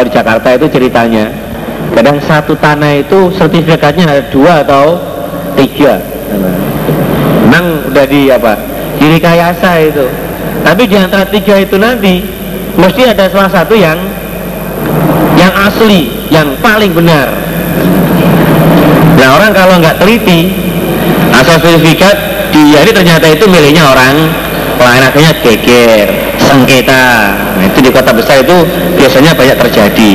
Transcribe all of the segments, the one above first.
kalau di Jakarta itu ceritanya. Kadang satu tanah itu sertifikatnya ada dua atau tiga. Memang udah di apa direkayasa itu. Tapi di antara tiga itu nanti mesti ada salah satu yang yang asli yang paling benar. Nah orang kalau nggak teliti asal sertifikat dia ini ternyata itu miliknya orang lain akhirnya geger sengketa. Nah, itu di kota besar itu biasanya banyak terjadi.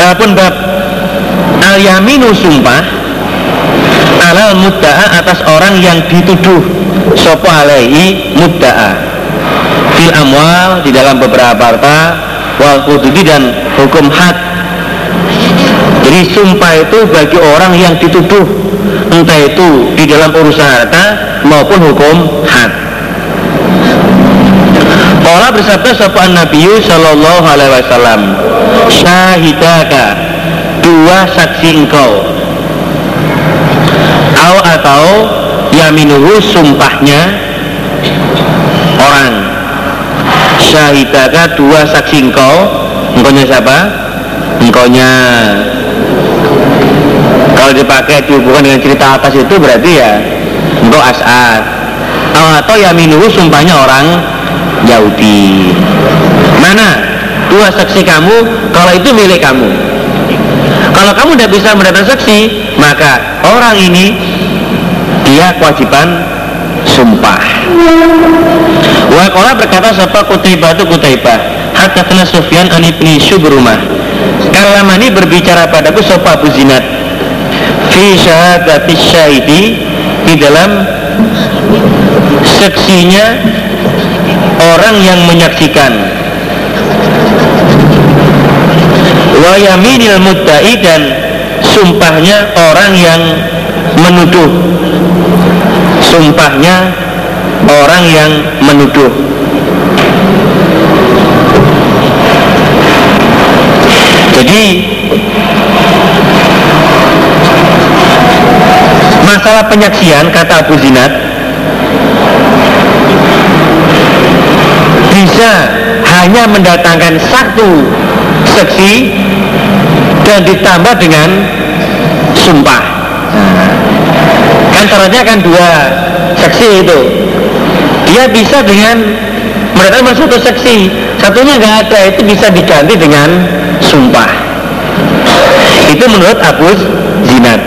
Walaupun bab al-yaminu sumpah alal mudda'a atas orang yang dituduh sopo alaihi mudda'a fil amwal di dalam beberapa harta wal hududi dan hukum had. Jadi sumpah itu bagi orang yang dituduh entah itu di dalam urusan harta maupun hukum had Allah bersabda sopan Nabi Sallallahu Alaihi Wasallam? Syahidaka. Dua saksi engkau. Au atau Yaminuhu sumpahnya Orang. Syahidaka dua saksi engkau. Engkaunya siapa? Engkaunya. Kalau dipakai dihubungkan dengan cerita atas itu berarti ya Engkau as'ad. Atau yaminuhu sumpahnya orang Yahudi mana? Dua saksi kamu kalau itu milik kamu. Kalau kamu tidak bisa mendatang saksi maka orang ini dia kewajiban sumpah. Wakola berkata siapa? Kutaibah itu Kutaibah Hatta kena Sufyan an ibni Kalamani berbicara padaku Sopa Abu Zinat Fi syahadati syahidi Di dalam Seksinya orang yang menyaksikan. Wa yaminil mudda'i dan sumpahnya orang yang menuduh. Sumpahnya orang yang menuduh. Jadi masalah penyaksian kata Abu Zinad bisa hanya mendatangkan satu seksi dan ditambah dengan sumpah. Nah, kan dua seksi itu. Dia bisa dengan mendatangkan satu seksi. Satunya nggak ada itu bisa diganti dengan sumpah. Itu menurut Abu Zinad.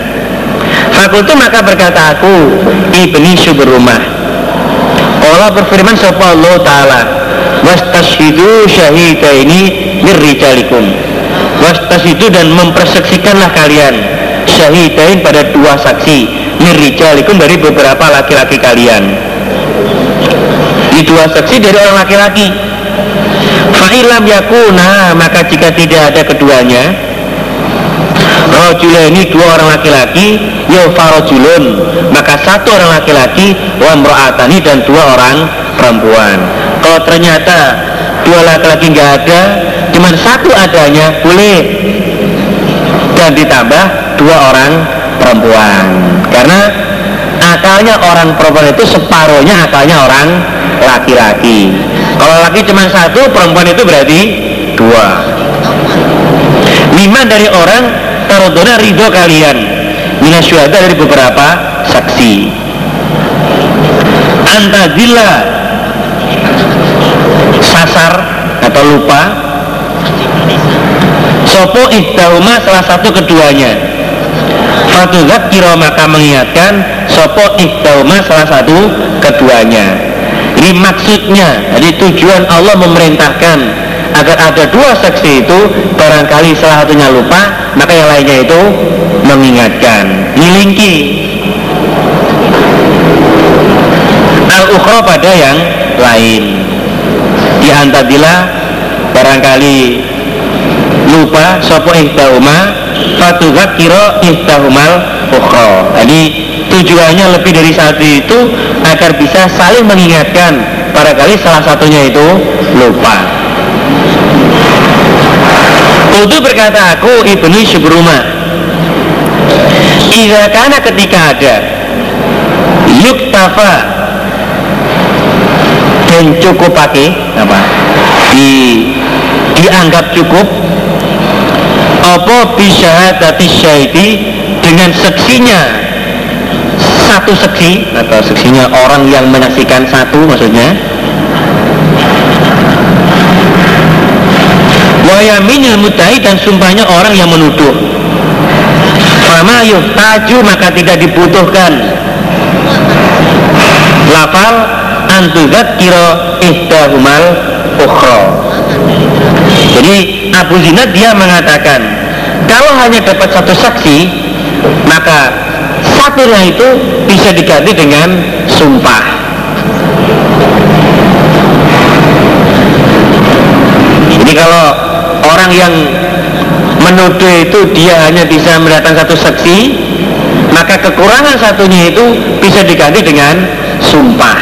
Fakultu maka berkata aku ibni syuburumah Allah berfirman sapa Allah Ta'ala wastashidu syahida ini mirrijalikum wastashidu dan mempersaksikanlah kalian syahidain pada dua saksi mirrijalikum dari beberapa laki-laki kalian. Di dua saksi dari orang laki-laki. Fa'ilam yakuna maka jika tidak ada keduanya Rojula ini dua orang laki-laki Farojulun. Maka satu orang laki-laki Wa mro'atani dan dua orang perempuan. Kalau ternyata Dua laki-laki nggak ada Cuman satu adanya boleh. Dan ditambah Dua orang perempuan. Karena akalnya orang perempuan itu separuhnya akalnya orang laki-laki. Kalau laki cuma satu Perempuan itu berarti dua. Lima dari orang tarodona ridho kalian minasyuhada dari beberapa saksi. Antadilla sasar atau lupa. Sopo ihdahuma salah satu keduanya. Fatuhat kira maka mengingatkan Sopo ihdahuma salah satu keduanya. Ini maksudnya Jadi tujuan Allah memerintahkan agar ada dua saksi itu barangkali salah satunya lupa maka yang lainnya itu mengingatkan. Nilingki al ukhra pada yang lain. Di antadila barangkali lupa sopo ihdauma fatuhat kiro ihdahumal ukhra jadi tujuannya lebih dari satu itu agar bisa saling mengingatkan. Barangkali salah satunya itu lupa. Kudu berkata aku ibnu Syubruma Iza karena ketika ada. Yuktafa. Dan cukup pakai apa? Di dianggap cukup. Apa bisyahadati syahidi dengan seksinya? Satu seksi atau seksinya orang yang menyaksikan satu maksudnya. Wayaminil mudai dan sumpahnya orang yang menuduh Fama taju maka tidak dibutuhkan. Lafal antuzat kiro ihdahumal ukhra. Jadi Abu Zinad dia mengatakan kalau hanya dapat satu saksi maka satunya itu bisa diganti dengan sumpah. Jadi kalau orang yang menuduh itu dia hanya bisa mendatang satu saksi maka kekurangan satunya itu bisa diganti dengan sumpah.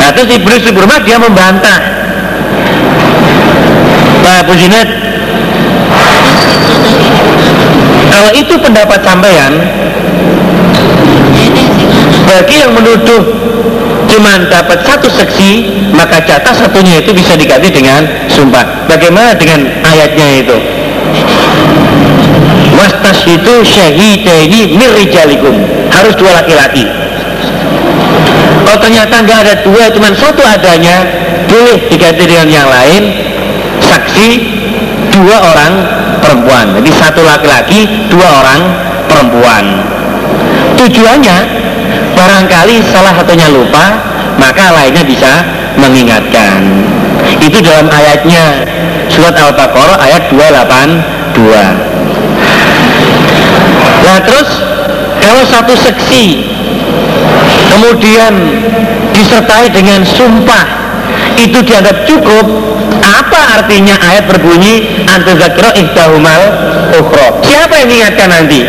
Nah terus Iblis Ibrahim dia membantah. Pak Abu Zinad kalau itu pendapat sampean bagi yang menuduh cuma dapat satu seksi maka jatah satunya itu bisa diganti dengan sumpah. Bagaimana dengan ayatnya itu? Wastas itu syahidaini mirijalikum harus dua laki-laki. Kalau ternyata nggak ada dua cuma satu adanya boleh diganti dengan yang lain. Saksi dua orang perempuan. Jadi satu laki-laki dua orang perempuan. Tujuannya barangkali salah satunya lupa maka lainnya bisa mengingatkan. Itu dalam ayatnya surat Al-Baqarah ayat 282 nah terus kalau satu seksi kemudian disertai dengan sumpah itu dianggap cukup apa artinya ayat berbunyi antazakiro ihdahumal ukhro siapa yang mengingatkan nanti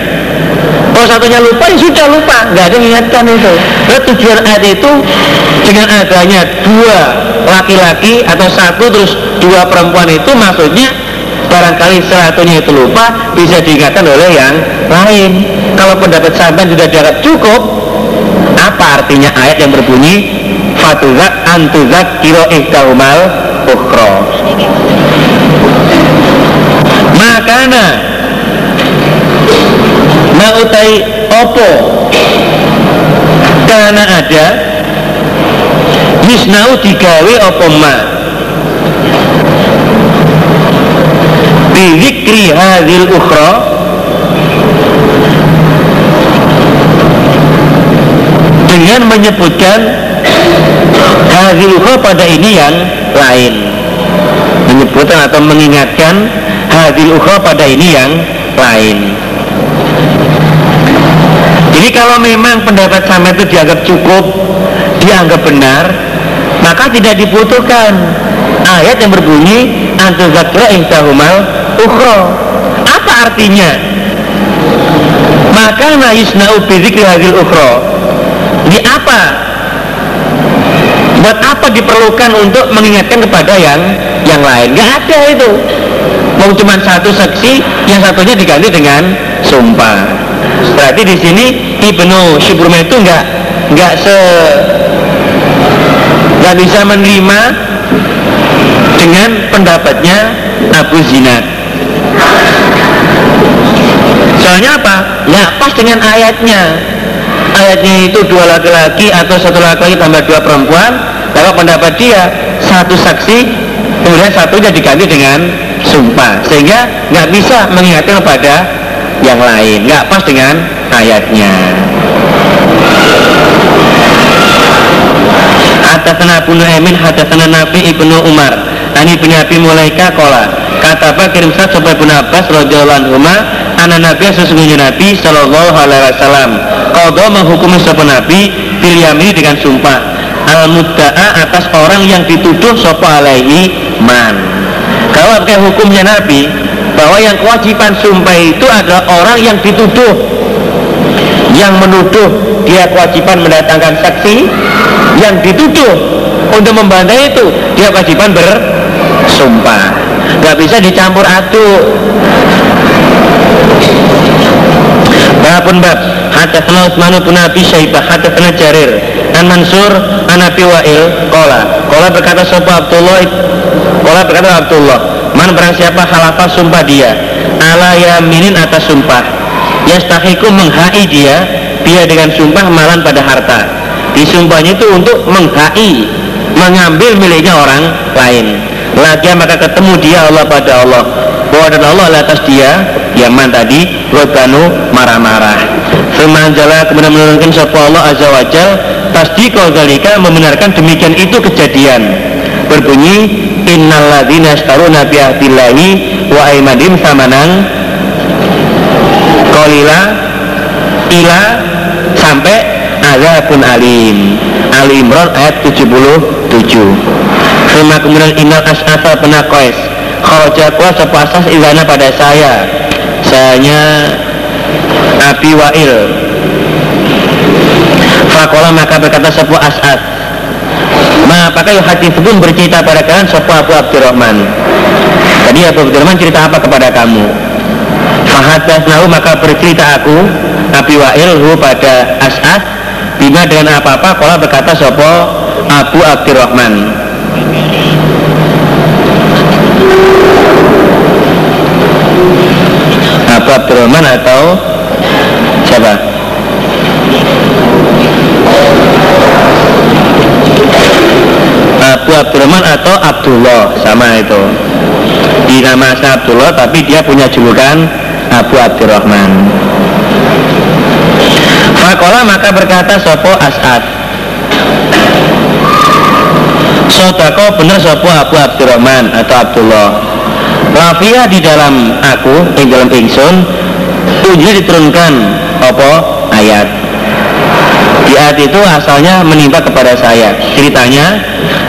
kalau satunya lupa, ya sudah lupa, nggak ada mengingatkan itu. Nah, tujuan ayat itu dengan adanya dua laki-laki atau satu terus dua perempuan itu maksudnya barangkali satunya itu lupa bisa diingatkan oleh yang lain. Kalau pendapat sampai sudah dianggap cukup, apa artinya ayat yang berbunyi fatuzak antuzak kiro ihtaumal ukhro makana utai opo? Karena ada Yusnau digawe opo ma? Bidikri hadil ukhra. Dengan menyebutkan Hadil ukhra pada ini yang lain. Menyebutkan atau mengingatkan Hadil ukhra pada ini yang lain jadi kalau memang pendapat sama itu dianggap cukup, dianggap benar, maka tidak dibutuhkan ayat yang berbunyi antuzakra intahumal ukhra. Apa artinya? Maka na yusna'u bidzikri hadil ukhra. Apa? Buat apa diperlukan untuk mengingatkan kepada yang yang lain? Gak ada itu. Mau cuma satu saksi, yang satunya diganti dengan sumpah. Berarti di sini Ibnu Syukurma itu nggak nggak se nggak bisa menerima dengan pendapatnya Abu Zinad. Soalnya apa? Nggak pas dengan ayatnya. Ayatnya itu dua laki-laki atau satu laki-laki tambah dua perempuan. Kalau pendapat dia satu saksi kemudian satunya diganti dengan sumpah sehingga nggak bisa mengingatkan kepada yang lain. Nggak pas dengan ayatnya. Hadatsana Abu Nu'aimin hadatsana Nabi Ibnu Umar. Ani bin Abi Mulaika kola kata Pak kirim saat sampai Ibnu Abbas radhiyallahu anhu anak Nabi sesungguhnya Nabi Shallallahu alaihi wasallam qadha menghukumi sapa Nabi fil dengan sumpah. Al mudda'a atas orang yang dituduh sapa alaihi man. Kalau pakai hukumnya Nabi bahwa yang kewajiban sumpah itu adalah orang yang dituduh. Yang menuduh dia kewajiban mendatangkan saksi. Yang dituduh untuk membantah itu dia kewajiban bersumpah. Nggak bisa dicampur aduk. Babun bab. Hadatsana Utsman bin Abi Syaibah hadatsana Jarir an Mansur an Abi Wa'il qala. Qala berkata sapa Abdullah qala berkata Abdullah man barang siapa halafa sumpah dia ala yaminin atas sumpah. Yastahiku menghai dia dia dengan sumpah malan pada harta. Disumpahnya itu untuk menghai mengambil miliknya orang lain. Lagi maka ketemu dia Allah pada Allah. Bahwa dan Allah atas dia Yaman tadi Rodbanu marah-marah. Semanjala kemudian menurunkan sapa Allah Azza wa Jal Tasdiko galika membenarkan demikian itu kejadian Berbunyi Innalladzina astaruna bi'ahdillahi Wa aimadim samanang Kolila Ila Sampai Azabun alim. Ali Imran ayat 77 Terima kemudian Innal as'afa penakois Kharajakwa sebuah asas ilana pada saya? Sayanya Abi Wa'il. Fakola maka berkata sebuah asas Ma apakah hati pun bercerita pada kalian sebuah Abu Abdurrahman? Tadi Abu Abdurrahman cerita apa kepada kamu? Fahadasnahu maka bercerita aku Abi Wa'il hu pada asas Bima dengan apa-apa Kola berkata sebuah Abu Abdurrahman? Abu Abdurrahman atau siapa? Abdurrahman atau Abdullah sama itu. Di nama Abdullah tapi dia punya julukan Abu Abdurrahman. Fakola maka berkata Sopo As'ad? Sodako benar Sopo Abu Abdurrahman atau Abdullah? Rafia di dalam aku, di dalam ingsun, uji diturunkan apa? Ayat. Di ayat itu asalnya menimpa kepada saya. Ceritanya,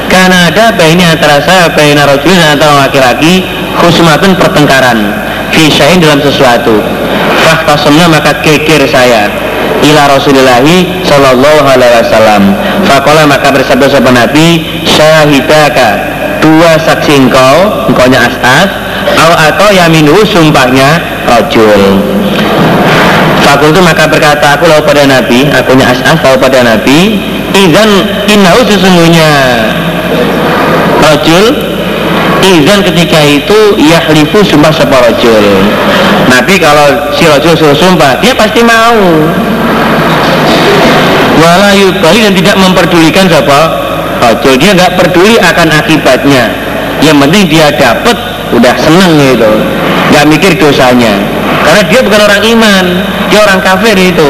karena ada ini antara saya, baina rojul dan antara laki-laki, khusmatun pertengkaran, fisain dalam sesuatu. Faktasumna maka kekir saya ila Rasulillahi Sallallahu Alaihi Wasallam. Fakola maka bersabda sahabat Nabi, syahidaka dua saksi engkau, engkaunya as'ad, atau yaminu sumpahnya rojul Fakul itu maka berkata aku lalu pada Nabi Akunya as'as lalu pada Nabi Izan innahu sesungguhnya Rojul Izan ketika itu Yahlifu sumpah sebuah rojul Nabi kalau si rojul suruh sumpah Dia pasti mau. Wala yubali dan tidak memperdulikan siapa rojul Dia nggak peduli akan akibatnya. Yang penting dia dapat udah seneng gitu. Nggak mikir dosanya. Karena dia bukan orang iman dia orang kafir itu.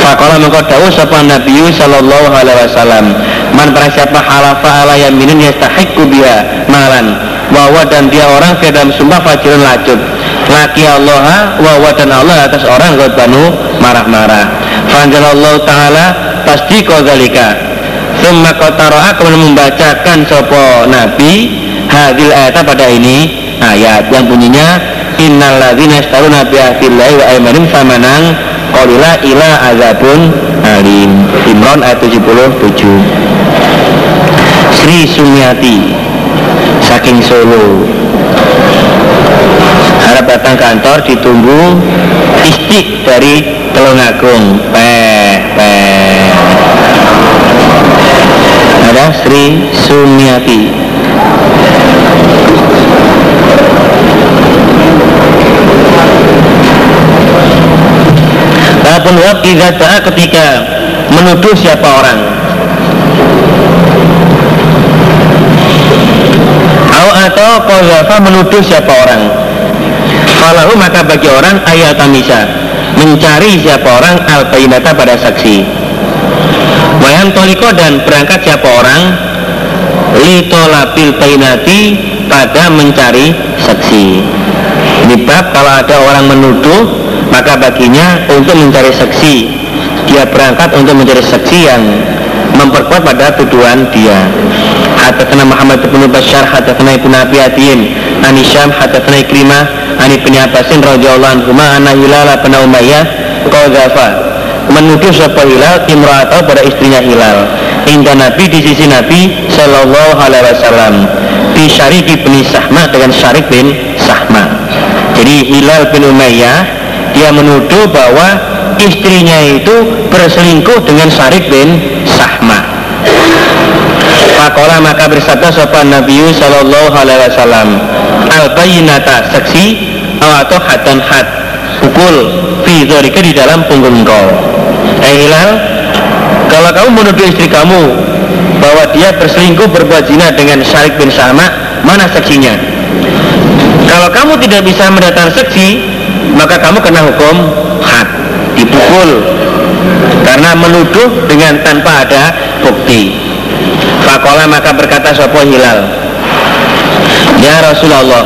Fakola mengkau dawu sopan Nabi Sallallahu Alaihi Wasallam Man para siapa halafa ala yaminin yastahiku biha malan. Wawa dan dia orang ke dalam sumpah fajirun lacut Laki Allah wawa dan Allah atas orang banu marah-marah. Fanjalallahu ta'ala pasti kau galika Summa kotara'a kemudian membacakan sopo Nabi hadil ayat pada ini. Ayat yang bunyinya innal ladzina yashtaruna bi wa aymanim samanan qalila ila azabun alim. Imran ayat 77 Sri Sumiati saking Solo. Harap datang kantor ditunggu istik dari Telungagung peh peh. Ada Sri Sumiati Adapun wab idza ketika menuduh siapa orang. Au atau qazafa menuduh siapa orang. Falahu maka bagi orang ayat tamisa mencari siapa orang al pada saksi. Wayan toliko dan berangkat siapa orang litolabil bainati pada mencari saksi ini bab kalau ada orang menuduh maka baginya untuk mencari saksi. Dia berangkat untuk mencari saksi yang memperkuat pada tuduhan dia. Hadatsana Muhammad bin Bashar hadatsana Ibnu Abi Atim an Hisham hadatsana Ikrimah an Abbasin radhiyallahu anhu anna Hilal bin Umayyah qadzafa menuduh sapa Hilal imra'atau pada istrinya Hilal. Hingga Nabi di sisi Nabi Shallallahu Alaihi Wasallam di Syarif bin Sahma dengan Syarif bin Sahma jadi Hilal bin Umayyah dia menuduh bahwa istrinya itu berselingkuh dengan Syarif bin Sahma. Pakola maka bersabda sopan Nabi Sallallahu Alaihi Wasallam al bayinata saksi atau hatan hat pukul fi di dalam punggung kau eh hilal kalau kamu menuduh istri kamu bahwa dia berselingkuh berbuat zina dengan Syarif bin Sahma mana saksinya kalau kamu tidak bisa mendatang saksi maka kamu kena hukum had dipukul. Karena menuduh dengan tanpa ada bukti. Fakola maka berkata Sopo Hilal? Ya Rasulullah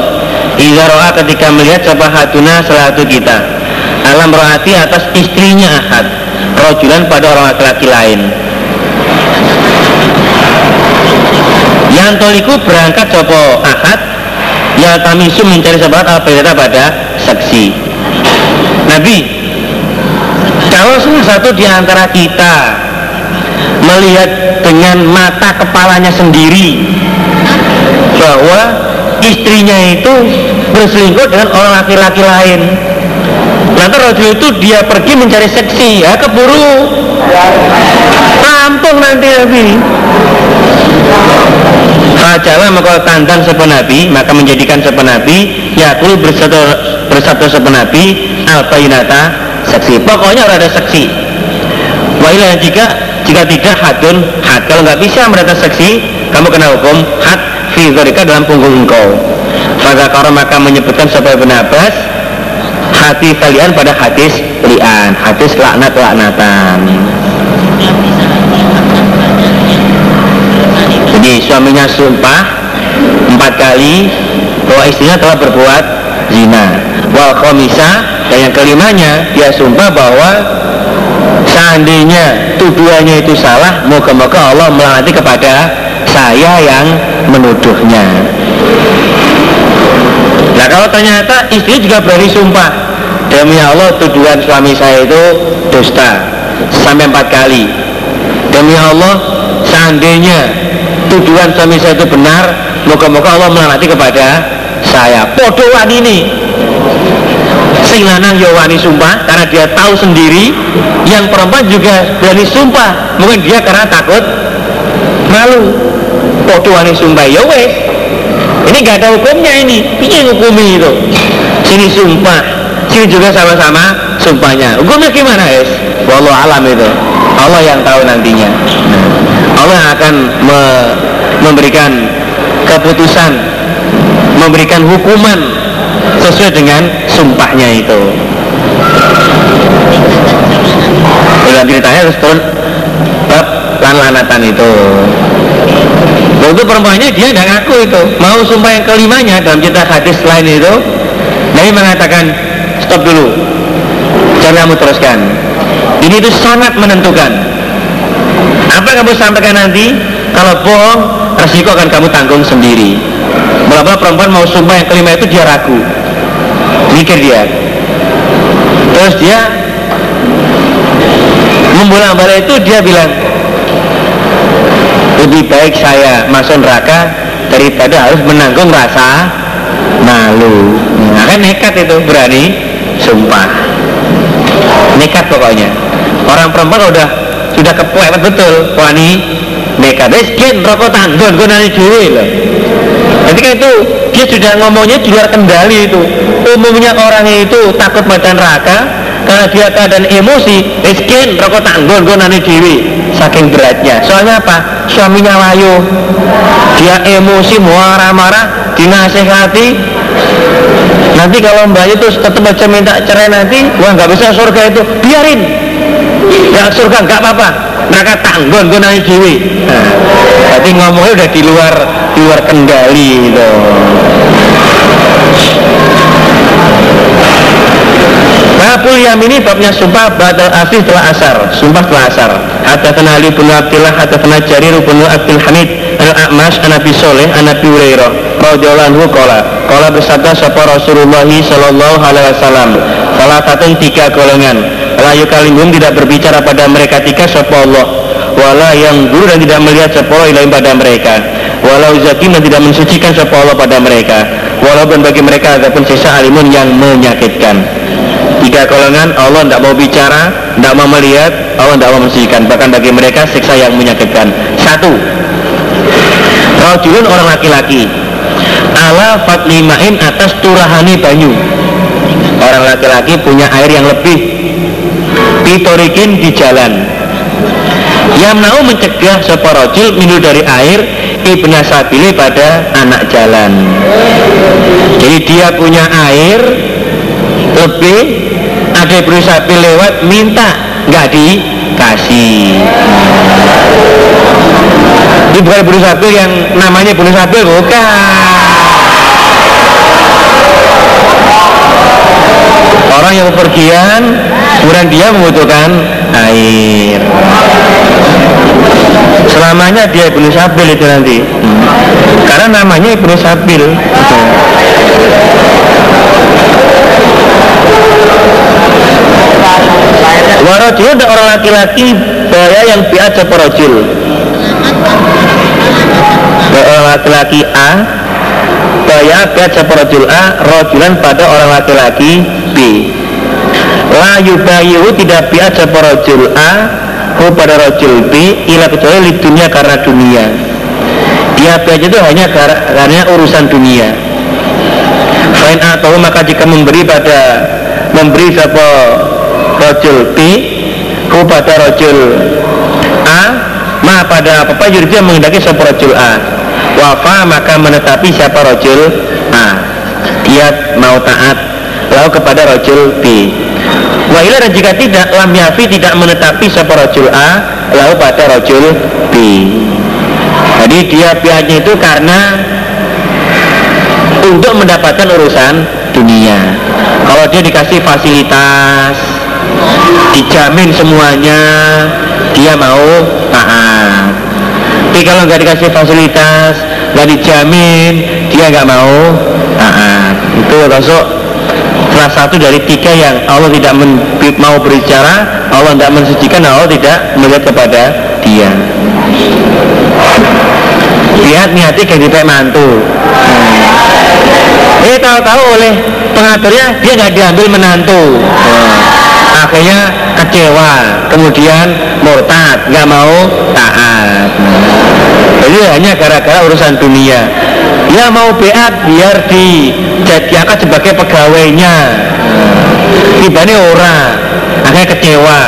Iza ro'a ketika melihat Sopo hatuna selatu kita Alam rohati atas istrinya Ahad Rojulan pada orang laki-laki lain. Yang toliku berangkat Sopo Ahad Ya tamisu mencari sahabat al pada saksi. Nabi Kalau salah satu di antara kita melihat dengan mata kepalanya sendiri bahwa istrinya itu berselingkuh dengan orang laki-laki lain. Nanti waktu itu dia pergi mencari seksi. Ya keburu. Rampung nanti Nabi Fajalah maka tandang sepenabi maka menjadikan sepenabi yakul bersatu bersatu sepenabi al seksi pokoknya ada seksi Wailah jika jika tidak hadun had. Kalau nggak bisa mereka seksi kamu kena hukum had fi dalam punggung engkau. Maka karo maka menyebutkan supaya Abbas hati kalian pada hadis lian hadis laknat laknatan jadi suaminya sumpah empat kali bahwa istrinya telah berbuat zina. Wal komisa dan yang kelimanya dia sumpah bahwa seandainya tuduhannya itu salah moga-moga Allah melangati kepada saya yang menuduhnya. Nah kalau ternyata istri juga berani sumpah demi Allah tuduhan suami saya itu dusta. Sampai empat kali. Demi Allah seandainya tuduhan suami saya itu benar moga-moga Allah melangati kepada saya. Podoan ini. Sing lanang ya wani sumpah karena dia tahu sendiri. Yang perempuan juga berani sumpah. Mungkin dia karena takut malu. Podo wani sumpah ya wes. Ini gak ada hukumnya ini. Piye hukumi itu. Sini sumpah. Sini juga sama-sama sumpahnya. Hukumnya gimana es walau alam itu. Allah yang tahu nantinya Allah akan me memberikan keputusan memberikan hukuman sesuai dengan sumpahnya itu. Dalam ceritanya terus turun bab lan-lanatan itu. Waktu perempuannya dia tidak ngaku itu. Mau sumpah yang kelimanya dalam cerita hadis lain itu Nabi mengatakan stop dulu. Jangan kamu teruskan. Ini itu sangat menentukan apa yang kamu sampaikan nanti? Kalau bohong resiko akan kamu tanggung sendiri. Mula perempuan mau sumpah yang kelima itu dia ragu. Mikir dia. Terus dia membolak balik itu dia bilang lebih baik saya masuk neraka daripada harus menanggung rasa malu. Nah kan nekat itu berani sumpah. Nekat pokoknya. Orang perempuan udah sudah kepepet betul wani nekat wis rokok tanggon gue nanti loh Ketika itu dia sudah ngomongnya di luar kendali itu. Umumnya orang itu takut macan raka karena dia keadaan emosi, miskin, rokok tanggung, gue nani dewi, saking beratnya. Soalnya apa? Suaminya layu, dia emosi, marah-marah, dinasehati. Nanti kalau mbak itu tetap aja minta cerai nanti, wah nggak bisa surga itu, biarin. Ya surga nggak apa-apa, mereka tanggung, gue nani dewi. Nah, jadi ngomongnya udah di luar di luar kendali itu Babul ini babnya sumpah badal asih telah asar. Sumpah telah asar. Hadatsana Ali bin Abdillah Hadatsana Jarir bin Abdul Hamid Al-A'mash Anabi Soleh Anabi Hurairah radhiyallahu anhu qala. Qala bersabda sapa Rasulullah sallallahu alaihi wasallam salah satu tiga golongan layu kalimum tidak berbicara pada mereka tiga sapa Allah? Wala yang guru dan tidak melihat sapa Allah pada mereka? Walau zakim dan tidak mensucikan sapa Allah pada mereka? Walaupun bagi mereka ada pun sisa alimun yang menyakitkan. Tiga golongan Allah tidak mau bicara tidak mau melihat Allah tidak mau mensucikan. Bahkan bagi mereka siksa yang menyakitkan. Satu. Rajulun orang laki-laki. Ala fatlimain atas turahani banyu. Orang laki-laki punya air yang lebih pitorikin di jalan. Yang mau mencegah seporojul minum dari air ibn sabili pada anak jalan. Jadi dia punya air lebih ada ibn sabil lewat minta nggak dikasih. Ini bukan ibn yang namanya ibn sabil bukan. Orang yang bepergian kemudian dia membutuhkan air. Selamanya dia Ibnu Sabil itu nanti. Hmm. karena namanya Ibnu Sabil. Warajul ada orang laki-laki bahaya yang biat seporojil Orang laki-laki A Bahaya biat seporojil A Rojulan pada orang laki-laki B La yubayu tidak biat seporojil A Hu pada rojul B Ila kecuali dunia karena dunia. Dia biat itu hanya karena urusan dunia. Fain atau maka jika memberi pada Memberi siapa rojul B Hu pada rojul A Ma pada apa-apa yurja menghendaki siapa rojul A. Wafa maka menetapi siapa rojul A. Dia mau taat Lalu kepada rojul B Wa dan jika tidak Lam yafi tidak menetapi siapa rojul A Lalu pada rojul B. Jadi dia pihaknya itu karena Untuk mendapatkan urusan dunia. Kalau dia dikasih fasilitas dijamin semuanya dia mau taat. Tapi kalau nggak dikasih fasilitas nggak dijamin dia nggak mau taat. Itu termasuk salah satu dari tiga yang Allah tidak men, mau berbicara Allah tidak mensucikan Allah tidak melihat kepada dia. Lihat niati kayak dipek mantu. Hmm. eh tahu-tahu oleh pengaturnya dia nggak diambil menantu. Hmm. Akhirnya kecewa kemudian murtad nggak mau taat. Jadi hanya gara-gara urusan dunia dia mau beat biar dijadikan sebagai pegawainya. Tiba-tiba orang akhirnya kecewa.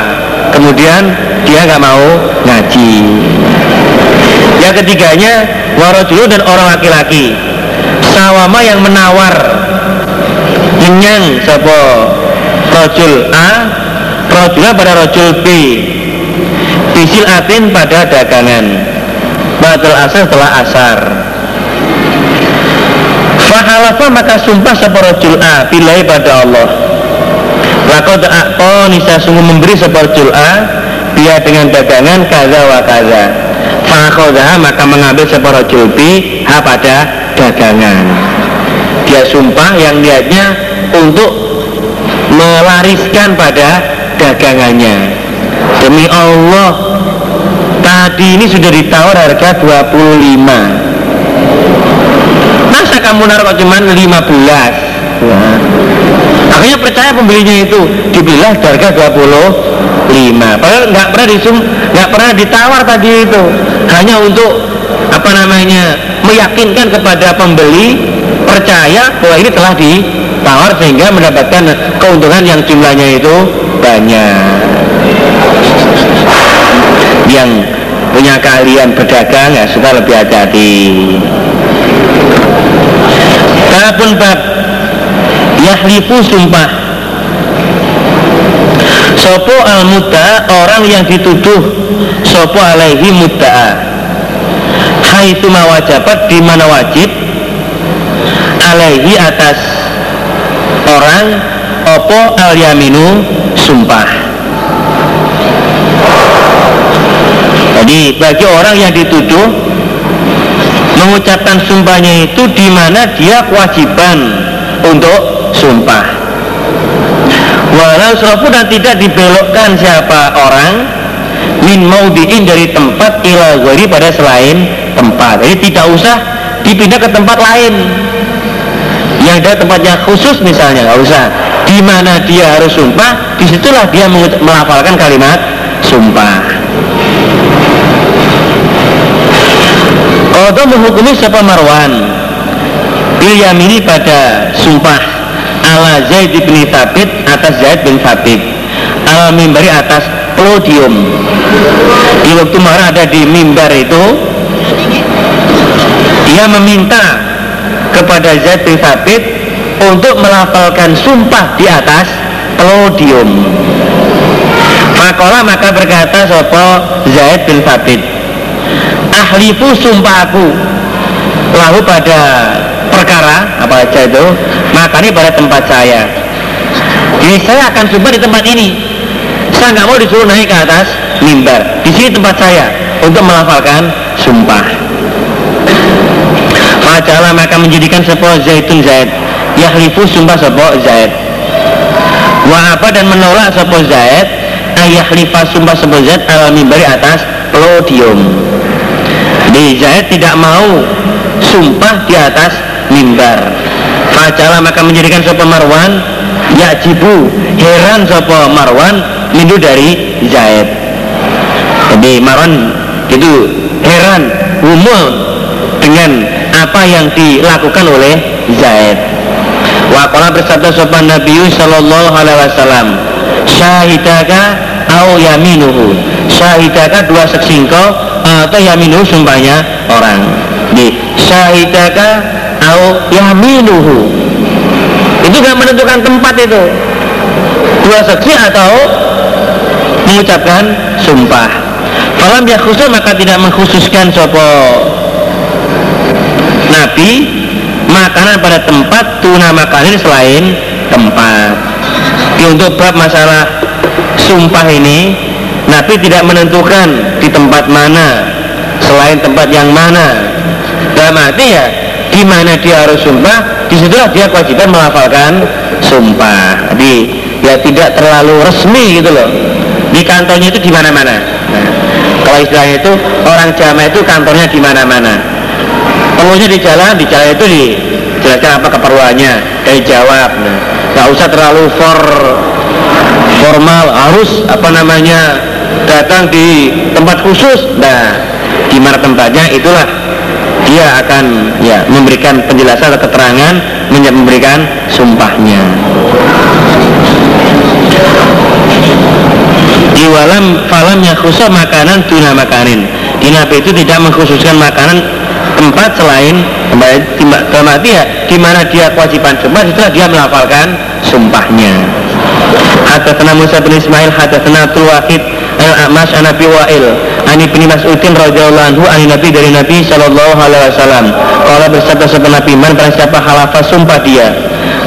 Kemudian dia nggak mau ngaji. Yang ketiganya warojulu dan orang laki-laki. Sawama yang menawar. Kenyang sapa? Rojul A Rojula pada rojul B. Bisil atin pada dagangan. Batal asar setelah asar Fahalafa maka sumpah sapa rojul A Bilai pada Allah. Lakot akto nisa sungguh memberi sapa rojul A Dia dengan dagangan kaza wa kaza. Fakhodah maka mengambil sapa rojul B Ha pada dagangan. Dia sumpah yang niatnya untuk melariskan pada dagangannya. Demi Allah tadi ini sudah ditawar harga 25 masa kamu naruh cuma 15 nah. akhirnya percaya pembelinya itu dibilang harga 25 padahal nggak pernah disum nggak pernah ditawar tadi itu. Hanya untuk apa namanya meyakinkan kepada pembeli percaya bahwa ini telah ditawar sehingga mendapatkan keuntungan yang jumlahnya itu banyak. Yang punya keahlian berdagang ya suka lebih hati-hati Babun bab. Yahlifu sumpah. Sopo al muda orang yang dituduh Sopo alaihi mudda'a. Hai wajabat di mana wajib? Alaihi atas orang Opo al yaminu sumpah. Jadi bagi orang yang dituduh mengucapkan sumpahnya itu di mana dia kewajiban untuk sumpah. Walau selalu dan tidak dibelokkan siapa orang min maudiin dari tempat ila pada selain tempat. Jadi tidak usah dipindah ke tempat lain. Yang ada tempatnya khusus misalnya nggak usah. Di mana dia harus sumpah di situlah dia melafalkan kalimat sumpah Kodo menghukumi siapa Marwan? Ini pada sumpah ala Zaid bin Thabit atas Zaid bin Thabit ala mimbari atas podium. Di waktu marah ada di mimbar itu dia meminta kepada Zaid bin Thabit untuk melafalkan sumpah di atas podium. Makola maka berkata sopo Zaid bin Thabit Ahlifu sumpah aku Lahu pada perkara Apa aja itu Maka ini pada tempat saya. Jadi saya akan sumpah di tempat ini. Saya nggak mau disuruh naik ke atas mimbar. Di sini tempat saya Untuk melafalkan sumpah. Majalah maka menjadikan sebuah zaitun zaid. Yahlifu sumpah zaid. Wa apa dan menolak sebuah zaid? Ayah lifa sumpah sebezat al mimbari atas podium di Zaid tidak mau sumpah di atas mimbar. Fajalah maka menjadikan sopa Marwan Yajibu heran sopa Marwan Mindu dari Zaid. Jadi Marwan itu heran umum dengan apa yang dilakukan oleh Zaid. Wakola bersabda sopan Nabi Sallallahu Alaihi Wasallam syahidaka au yaminuhu. Syahidaka dua seksingko atau yaminuhu sumpahnya orang. Di syahidaka au yaminuhu itu gak menentukan tempat itu. Dua seksi atau mengucapkan sumpah. Falam ya khusus maka tidak mengkhususkan sopo Nabi makanan pada tempat tuna makanin selain tempat. Untuk bab masalah sumpah ini Nabi tidak menentukan di tempat mana selain tempat yang mana. Dalam arti ya di mana dia harus sumpah di situlah dia kewajiban melafalkan sumpah. Jadi ya tidak terlalu resmi gitu loh. Di kantornya itu di mana-mana. Nah, kalau istilahnya itu orang jamaah itu kantornya di mana-mana. Perlunya di jalan di jalan itu dijelaskan apa keperluannya. Dari jawab. Nah, nggak usah terlalu for formal harus apa namanya datang di tempat khusus. Nah di mana tempatnya? Itulah. Dia akan ya memberikan penjelasan atau keterangan memberikan sumpahnya. Di walam falamnya khusus makanan tuna makanin. Inapi itu tidak mengkhususkan makanan tempat selain ya di mana dia kewajiban sumpah setelah dia melafalkan sumpahnya. Hadatsana Musa bin Ismail hadatsana Abdul Wahid Al-A'mas an Nabi Wa'il. An Ibnu Mas'udin radhiyallahu anhu an Nabi dari Nabi sallallahu alaihi wasallam. Qala bersabda sebuah Nabi man barang siapa halafa sumpah dia.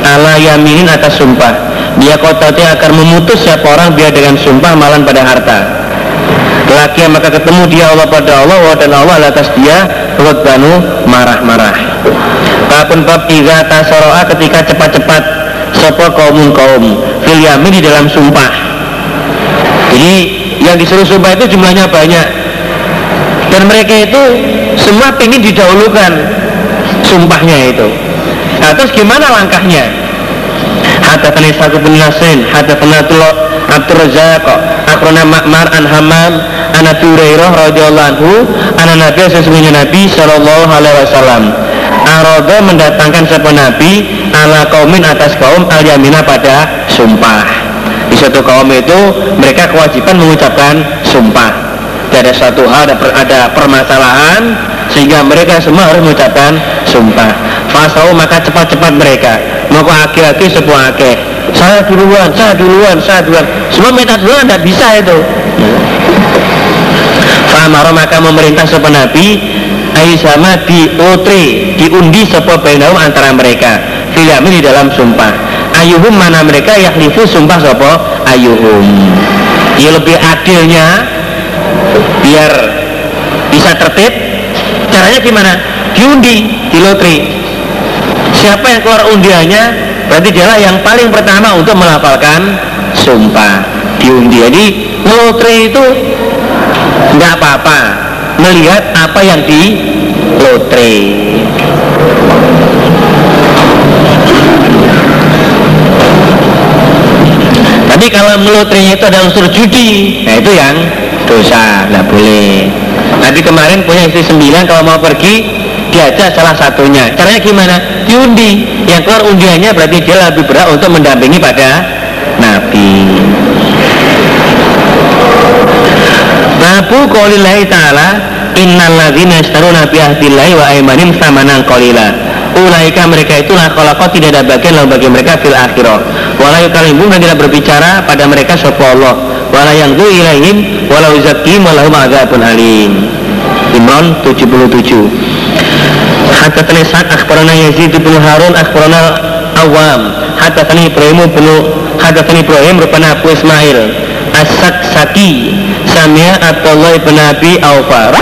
Ala yaminin atas sumpah. Dia kotati akan memutus siapa orang dia dengan sumpah malan pada harta. Laki maka ketemu dia Allah pada Allah dan Allah atas dia banu marah-marah. Walaupun bab tiga tasoroa ketika cepat-cepat Sopo kaumun kaum Fil yamin di dalam sumpah. Jadi yang disuruh sumpah itu jumlahnya banyak Dan mereka itu semua ingin didahulukan Sumpahnya itu Nah terus gimana langkahnya Hadatsani Sa'd bin Nasrin, hadatsana Abdul Razak, akrona Ma'mar an Hamam, an Abi radhiyallahu anhu, an Nabi sesungguhnya Nabi sallallahu alaihi wasallam. Arodo mendatangkan sebuah Nabi ala kaumin atas kaum al yamina pada sumpah. Suatu kaum itu mereka kewajiban mengucapkan sumpah. Ada satu hal ada, ada permasalahan sehingga mereka semua harus mengucapkan sumpah. Fasau maka cepat-cepat mereka. Maka aki-aki sebuah akeh. Saya duluan, saya duluan, saya duluan. Semua minta duluan tidak bisa itu. Famaro maka memerintah sebuah Nabi sama diotre, diundi sebuah bainahum antara mereka. Filamin di dalam sumpah. Ayuhum mana mereka yahlifu sumpah sopo ayuhum Ya lebih adilnya Biar bisa tertib. Caranya gimana? Diundi, di lotre siapa yang keluar undiannya berarti dialah yang paling pertama untuk melafalkan sumpah. Diundi. Jadi lotre itu nggak apa-apa melihat apa yang di lotre kalau melotrinya itu ada unsur judi. Nah itu yang dosa nggak boleh. Tapi kemarin punya istri sembilan kalau mau pergi diajak salah satunya. Caranya gimana? Diundi. Yang keluar undiannya berarti dia lebih berat untuk mendampingi pada Nabi. Babu qaulillahi ta'ala innal ladzina yashtaruna bi ahdillahi wa aymanim samanan qalila ulaika mereka itulah khalaqat tidak ada bagian lalu bagi mereka fil akhirah. Wala yukallimun dan tidak berbicara pada mereka sapa Allah. Wala yang ilaihim wala yuzakkihim walahum adzabun alim. Imran 77 Hadatsani Sa'ad akhbarana Yazid bin Harun akhbarana Awam. Hadatsani Ibrahim bin Hadatsani Ibrahim rupana Abu Ismail. As-Saksaki Samia Abdullah bin Abi Aufa.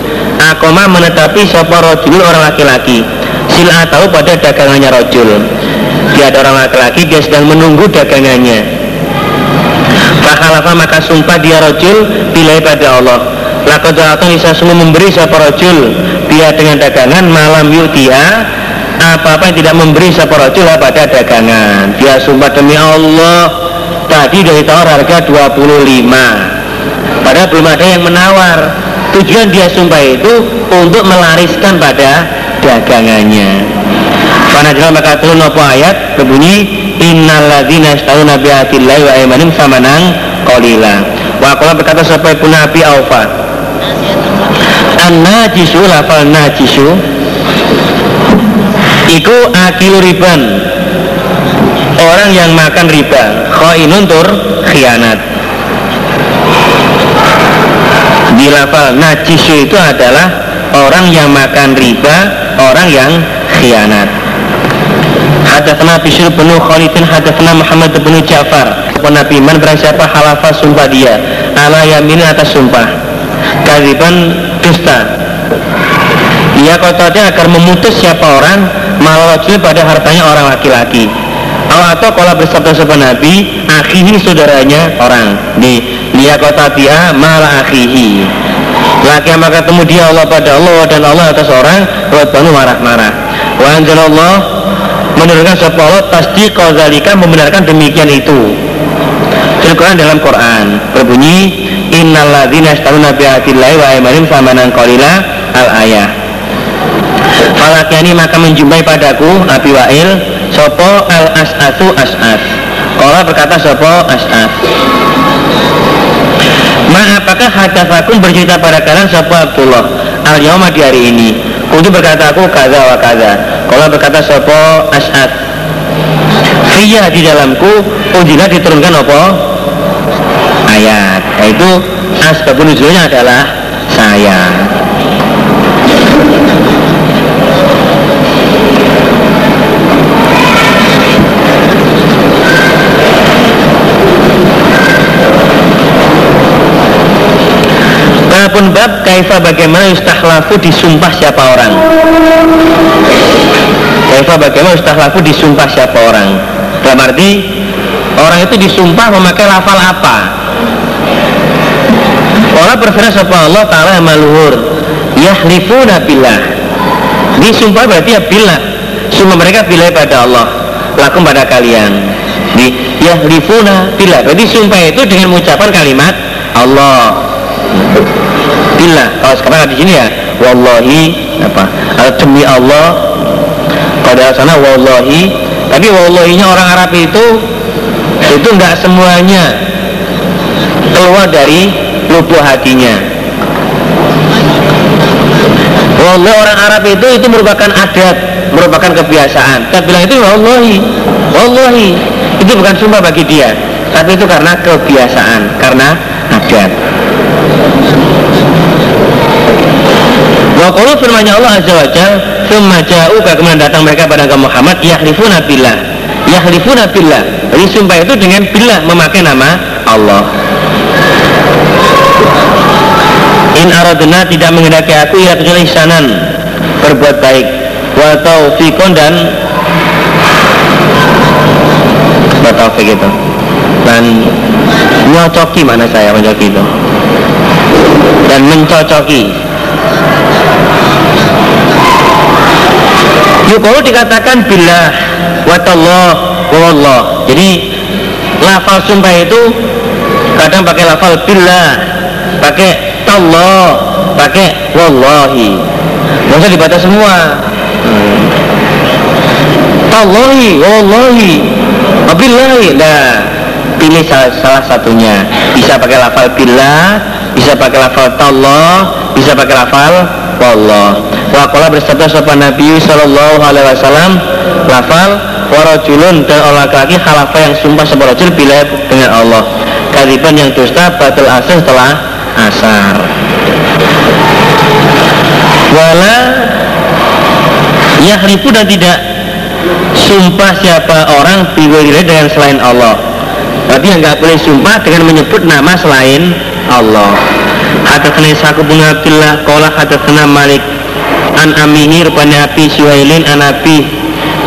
Akoma menetapi sapa rojul orang laki-laki Sila tahu pada dagangannya rojul. Dia ada orang laki-laki dia sedang menunggu dagangannya. Fakhalafa maka sumpah dia rojul Bilai pada Allah. Lakodalatun bisa semua memberi siapa rojul. Dia dengan dagangan malam yuk dia Apa-apa yang tidak memberi siapa rojul pada dagangan. Dia sumpah demi Allah. Tadi dari tawar harga 25 Padahal belum ada yang menawar. Tujuan dia sumpah itu Untuk melariskan pada dagangannya. Dalam maka turun apa ayat? Berbunyi Innalladzina istahuna bi'atillahi wa imanim samanang qalila. Wa berkata sampai pun Nabi Aufa? An-najisu lafal najisu. Iku akil riban. Orang yang makan riba. Khainun tur khianat. Di lafal najisu itu adalah orang yang makan riba orang yang khianat. Hadatsana Bishr bin Khalidin hadatsana Muhammad bin Ja'far. Nabi man barang siapa? Halafa sumpah dia. Ala yamin atas sumpah. Kadiban dusta. Ia kototnya agar memutus siapa orang malawajil pada hartanya orang laki-laki. Atau kalau bersabda sebuah Nabi akhihi saudaranya orang. Di dia kota dia malah akhihi laki maka ketemu dia Allah pada Allah dan Allah atas orang buat banu marah-marah. Wa Allah menurunkan sebuah Allah tasdiq zalika membenarkan demikian itu. Al-Quran dalam Quran berbunyi innalladzina yashtaruna bi'atillahi wa aymanim samanan qalila al-ayah Falakyani maka menjumpai padaku Abi Wa'il Sopo al-as'atu as'at Kala berkata Sopo as'at Ma apakah hadafakum bercerita pada kalian Sopo Abdullah? Al-Yawma di hari ini. Kudu berkata aku kaza wa kaza. Kala berkata Sopo as'at Fiyah di dalamku Ujilah diturunkan apa? ayat. Yaitu asbab nuzulnya adalah saya pun bab kaifa bagaimana istahlafu disumpah siapa orang? Kaifa bagaimana istahlafu disumpah siapa orang? Dalam arti orang itu disumpah memakai lafal apa? Allah berfirman sapa Allah taala maluhur yahlifuna billah. Disumpah berarti ya billah. Sumpah mereka billah pada Allah. Lakum pada kalian. Di yahlifuna billah. Berarti sumpah itu dengan mengucapkan kalimat Allah billah kalau sekarang di sini ya wallahi apa? Demi Allah pada sana wallahi. Tapi wallahinya orang Arab itu itu enggak semuanya keluar dari lubuk hatinya. Wallah orang Arab itu itu merupakan adat merupakan kebiasaan. Kita bilang itu wallahi wallahi. Itu bukan sumpah bagi dia tapi itu karena kebiasaan karena adat Wa qulu firmanya Allah Azza wa Jal Thumma ja'uka kemudian datang mereka pada Muhammad Yahlifuna billah. Yahlifuna billah. Jadi sumpah itu dengan billah memakai nama Allah. In aradna tidak menghendaki aku ya kecuali ihsanan berbuat baik. Wa taufiqon dan wa taufiq itu. Dan nyocoki mana saya mencoki itu. Dan mencocoki Kalau dikatakan bila watallah wallah. Jadi lafal sumpah itu kadang pakai lafal billah pakai tallah pakai wallahi. Usah dibaca semua. Hmm. tallahi wallahi wabillahi. Nah pilih salah, salah satunya. Bisa pakai lafal billah bisa pakai lafal tallah bisa pakai lafal wallah Wakola bersabda sopan Nabi Sallallahu Alaihi Wasallam lafal warajulun dan orang laki-laki yang sumpah separajul bila dengan Allah. Kadiban yang dusta batal asar setelah asar. Wala yahrifu dan tidak sumpah siapa orang biwiri dengan selain Allah. Tapi yang nggak boleh sumpah dengan menyebut nama selain Allah. Hadatsana Ishaq bin Abdullah qala hadatsana Malik an amihi rupanya Abi Suhailin an Abi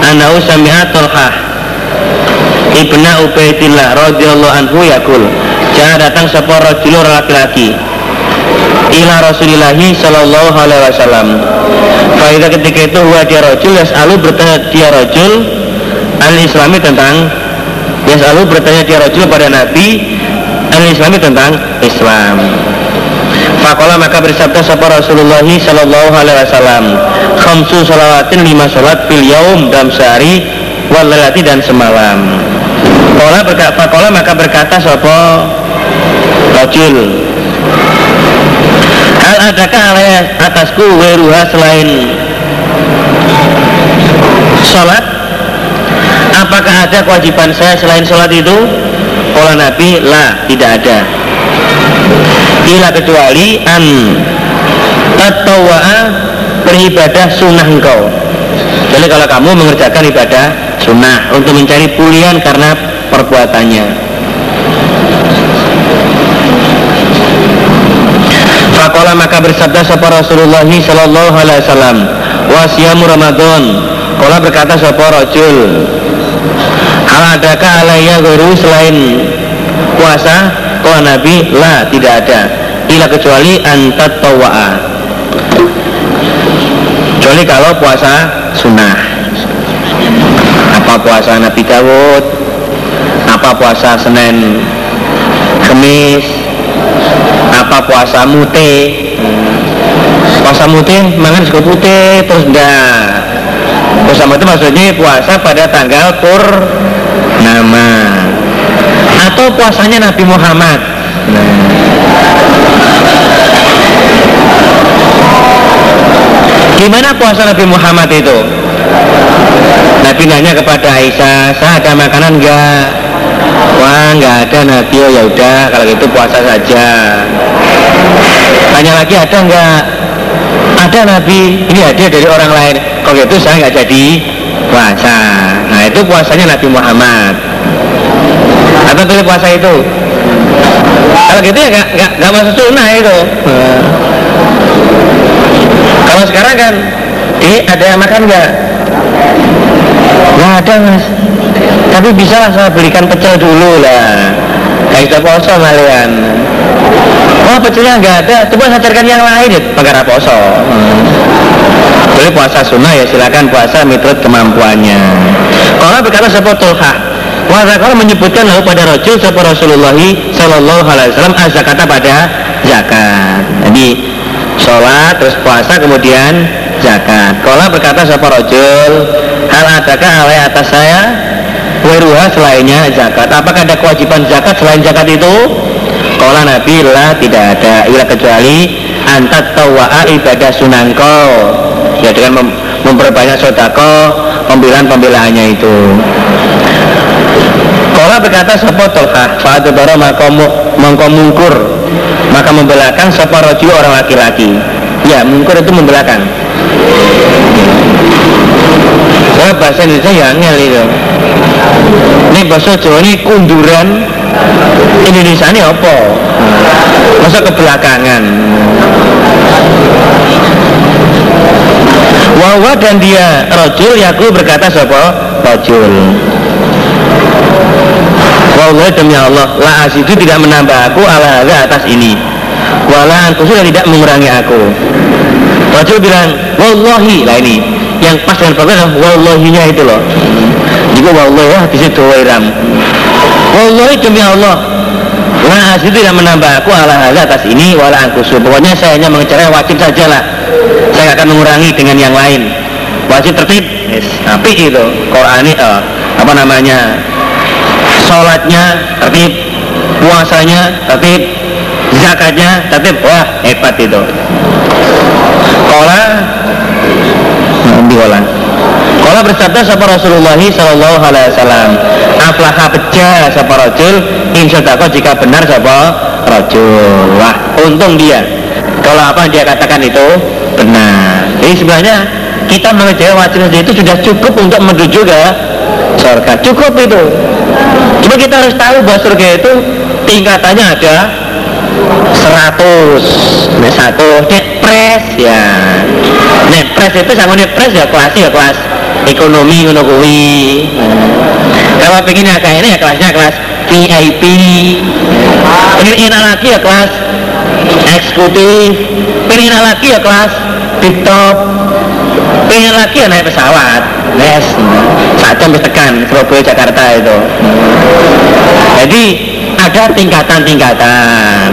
anau sami'a Talhah Ibna Ubaidillah radhiyallahu anhu yakul jangan datang sebuah rajul laki-laki. Ila Rasulillahi sallallahu alaihi wasallam. Faidah ketika itu huwa dia rajul yas'alu bertanya dia rajul al-islami tentang? Yas'alu bertanya dia rajul pada Nabi al-islami tentang Islam. Fakola maka bersabda sapa Rasulullah sallallahu alaihi wasallam khamsu salawatin lima salat fil yaum dalam sehari walalati dan semalam. Kola berkata, Fakola maka berkata sapa rajul Hal adakah atasku weruha selain sholat? Apakah ada kewajiban saya selain sholat itu? Kala Nabi, la, tidak ada. Ila kecuali an tatawa'a beribadah sunnah engkau. Jadi kalau kamu mengerjakan ibadah sunnah untuk mencari pulian karena perbuatannya. Fakola maka bersabda sapa Rasulullah Sallallahu Alaihi Wasallam wasiamu Ramadan. Kola berkata sapa Rajul Hal adakah alaiya guru selain puasa? Kola Nabi La tidak ada. Ila kecuali antat tawa'a Kecuali kalau puasa sunnah. Apa puasa Nabi Dawud? Apa puasa Senin Kemis apa puasa mute puasa mute mangan sego putih terus ndak. Puasa mute maksudnya puasa pada tanggal pur nama. Atau puasanya Nabi Muhammad. Nah. Gimana puasa Nabi Muhammad itu? Nabi nanya kepada Aisyah, saya ada makanan enggak? wah nggak ada nabi. Oh ya udah kalau gitu puasa saja. Tanya lagi ada nggak? Ada nabi. Ini ada dari orang lain. Kalau gitu saya nggak jadi puasa nah itu puasanya Nabi Muhammad. Atau pilih puasa itu? Kalau gitu ya nggak nggak nggak masuk sunnah itu. Kalau sekarang kan eh ada yang makan nggak? Nggak ada mas. Tapi bisa saya belikan pecel dulu lah kayak kita poso malian. Oh pecelnya nggak ada. Coba saya carikan yang lain. Ya perkara poso. Hmm. puasa sunnah ya silakan puasa menurut kemampuannya. Kalau berkata seperti tulha? Wah, kalau menyebutkan lalu pada Rasul seperti Rasulullah Sallallahu Alaihi Wasallam kata pada zakat. Jadi sholat terus puasa kemudian zakat. Kalau berkata seperti Rasul, hal adakah alai atas saya Weruha selainnya zakat. Apakah ada kewajiban zakat? Selain zakat itu? Kalau Nabi lah tidak ada. Ila kecuali Antat tawa'a ibadah sunangko Ya dengan mem memperbanyak sodako Pembelaan-pembelaannya itu. Kalau berkata Sopo tolha Fa'adubara maka mungkur. Maka membelakan Sopo roju orang laki-laki. Ya mungkur itu membelakan Saya bahasa Indonesia ya angel itu ini bahasa Jawa ini kunduran Indonesia ini apa? Masa kebelakangan? Wawa dan dia rojul yaku berkata siapa? Rojul Wallah demi Allah La asidu tidak menambah aku ala atas ini. Wala antusu tidak mengurangi aku. Rojul bilang Wallahi lah ini Yang pas dengan program Wallahinya itu loh juga wallahi ya di situ wairam wallahi demi Allah Nah, itu tidak menambah aku ala hala atas ini wala angkusu. Pokoknya saya hanya mengejar wajib saja lah. Saya akan mengurangi dengan yang lain. Wajib tertib, yes. tapi itu Quran uh, apa namanya sholatnya tertib, puasanya tertib, zakatnya tertib. Wah hebat itu. Kola diulang. Kala bersabda sapa Rasulullah sallallahu alaihi wasallam, "Aflaha pecah sapa rajul jika benar sapa rajul." Wah, untung dia. Kalau apa dia katakan itu benar. Jadi sebenarnya kita mengerjakan wajib itu sudah cukup untuk menuju ke surga. Cukup itu. Cuma kita harus tahu bahwa surga itu tingkatannya ada 100 nah, satu depres ya. Depres itu sama depres ya kelas ya kelas ekonomi ngono kuwi. Kalau pengen ya kayak ini ya kelasnya kelas VIP pengen enak lagi ya kelas eksekutif. Pengen enak lagi ya kelas tip top pengen lagi ya naik pesawat les. Saat jam tekan Surabaya Jakarta itu. Jadi ada tingkatan-tingkatan.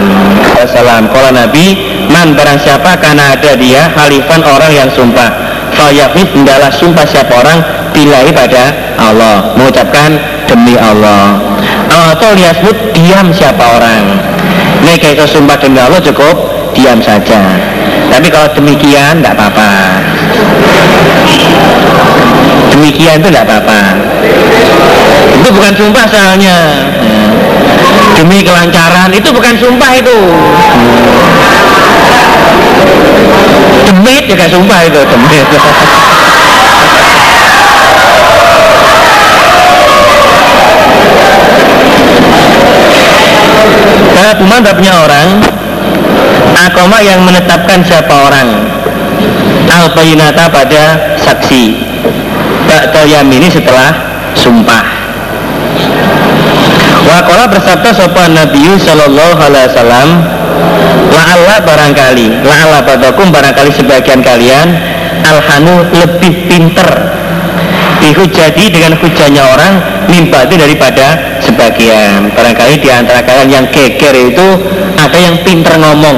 Assalam Kalau Nabi Man barang siapa karena ada dia Halifan orang yang sumpah Fayafid hendaklah sumpah siapa orang Bilahi pada Allah. Mengucapkan demi Allah. Atau liasmut diam siapa orang. Ini kayak sumpah demi Allah cukup Diam saja. Tapi kalau demikian tidak apa-apa. Demikian itu tidak apa-apa. Itu bukan sumpah soalnya Demi kelancaran. Itu bukan sumpah itu. Demit juga sumpah itu demit. Nah, punya orang Akoma yang menetapkan siapa orang. Al pada saksi. Ba'dal yamini setelah sumpah Wakola bersabda sopan Nabi Sallallahu Alaihi Wasallam La'alla barangkali La'alla badakum barangkali sebagian kalian Alhanu lebih pinter. Dihujati dengan hujannya orang Mimpati daripada sebagian. Barangkali di antara kalian yang geger itu Ada yang pinter ngomong.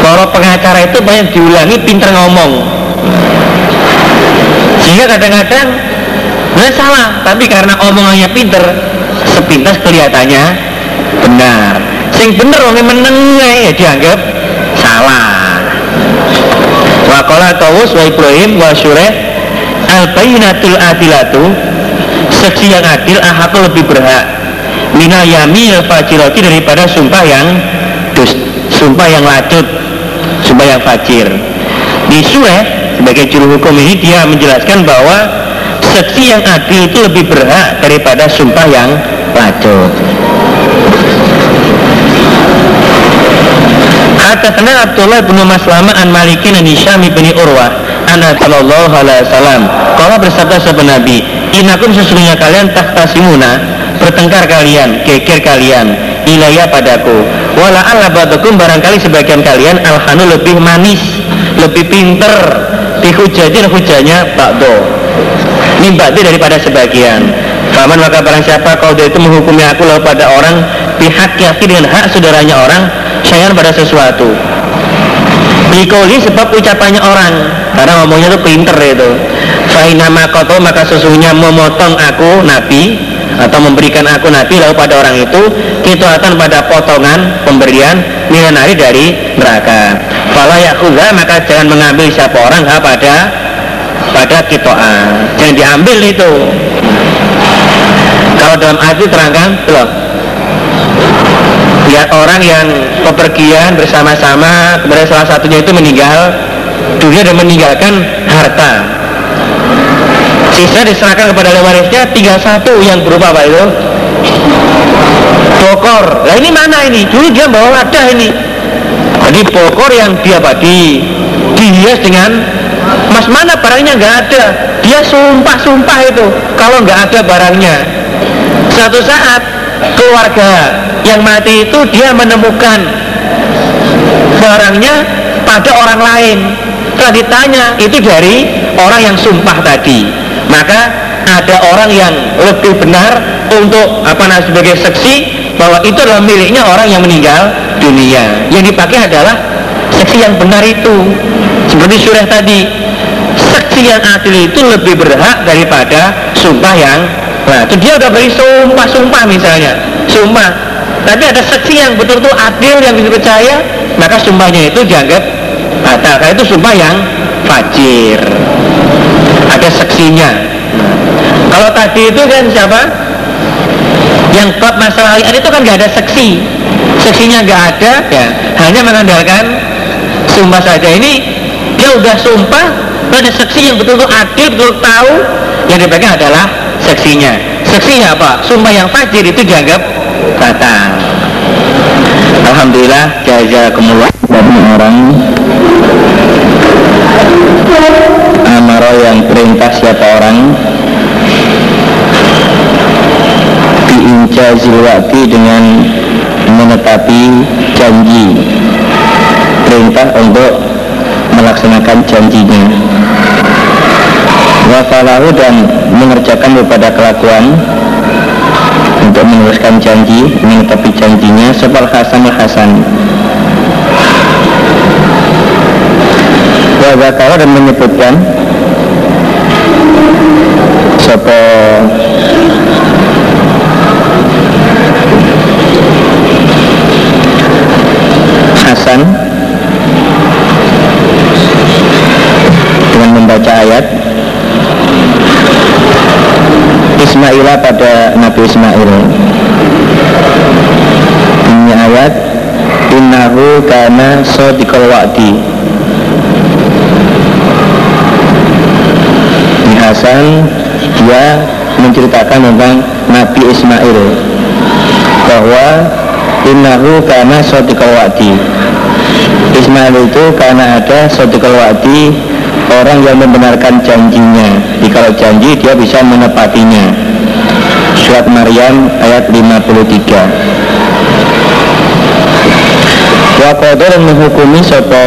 Nah, pengacara itu banyak diulangi pinter ngomong. Sehingga kadang-kadang Nah salah, tapi karena omongannya pinter Sepintas kelihatannya benar. Sing bener wong menengah ya dianggap salah. Wa qala tawus wa ibrahim wa syureh al bayinatul adilatu seksi yang adil ahatu lebih berhak. Minal yamil fajiroti daripada sumpah yang dus, sumpah yang lacut sumpah yang fajir. Di surah sebagai juru hukum ini dia menjelaskan bahwa seksi yang adil itu lebih berhak daripada sumpah yang lacut Hadatsana Abdullah bin Maslama an Malikin an Hisham bin Urwah. Anna sallallahu alaihi wasallam. Qala bersabda sahabat Nabi inakum sesungguhnya kalian tahtasimuna bertengkar kalian geger kalian ilaya padaku. Wala alla badakum barangkali sebagian kalian alhanu lebih manis lebih pinter dihujajin hujanya bakdo nimbati daripada sebagian Faman maka barang siapa kau itu menghukumi aku lalu pada orang pihak yakin dengan hak saudaranya orang sayang pada sesuatu. Bikoli sebab ucapannya orang. Karena ngomongnya itu pinter itu. Fainama koto maka sesungguhnya memotong aku Nabi Atau memberikan aku Nabi lalu pada orang itu Kituatan pada potongan pemberian Milanari dari neraka. Fala yakulah maka jangan mengambil siapa orang ha, pada pada kitoan Jangan diambil itu Kalau dalam arti terangkan loh lihat orang yang pepergian bersama-sama kemudian salah satunya itu meninggal dunia dan meninggalkan harta. Sisa diserahkan kepada warisnya tinggal satu yang berupa apa itu? Bokor. Nah ini mana ini? Dulu dia bawa wadah ini. Jadi bokor yang dia bagi dihias dengan mas mana barangnya? Nggak ada. Dia sumpah-sumpah itu. Kalau nggak ada barangnya satu saat keluarga yang mati itu dia menemukan barangnya pada orang lain setelah ditanya itu dari orang yang sumpah tadi maka ada orang yang lebih benar untuk apa namanya sebagai saksi bahwa itu adalah miliknya orang yang meninggal dunia. Yang dipakai adalah seksi yang benar itu. Seperti surah tadi, seksi yang adil itu lebih berhak daripada sumpah yang Nah, itu dia udah beri sumpah-sumpah misalnya, sumpah. Tapi ada seksi yang betul-betul adil yang bisa percaya, maka sumpahnya itu dianggap batal. Karena itu sumpah yang fajir. Ada seksinya. Kalau tadi itu kan siapa? Yang klub masalah itu kan nggak ada seksi. Seksinya nggak ada, ya hanya mengandalkan sumpah saja. Ini dia udah sumpah, ada seksi yang betul-betul adil, betul, -betul tahu yang dipegang adalah seksinya. Seksinya apa? Sumpah yang fajir itu dianggap batal. Alhamdulillah jazakumullah. Dari orang amaro yang perintah siapa orang? Diinca zilwati dengan menetapi janji. Perintah untuk melaksanakan janjinya wafalahu dan mengerjakan kepada kelakuan untuk meneruskan janji menetapi janjinya sebal hasan hasan. Wa dan menyebutkan sopo Ismaila pada Nabi Ismail. Ini ayat innahu kana sadiqal wa'di. Ini Hasan dia menceritakan tentang Nabi Ismail bahwa innahu kana sadiqal wa'di. Ismail itu karena ada sadiqal wa'di orang yang membenarkan janjinya. Jika janji dia bisa menepatinya surat Maryam ayat 53 wa dan menghukumi sopo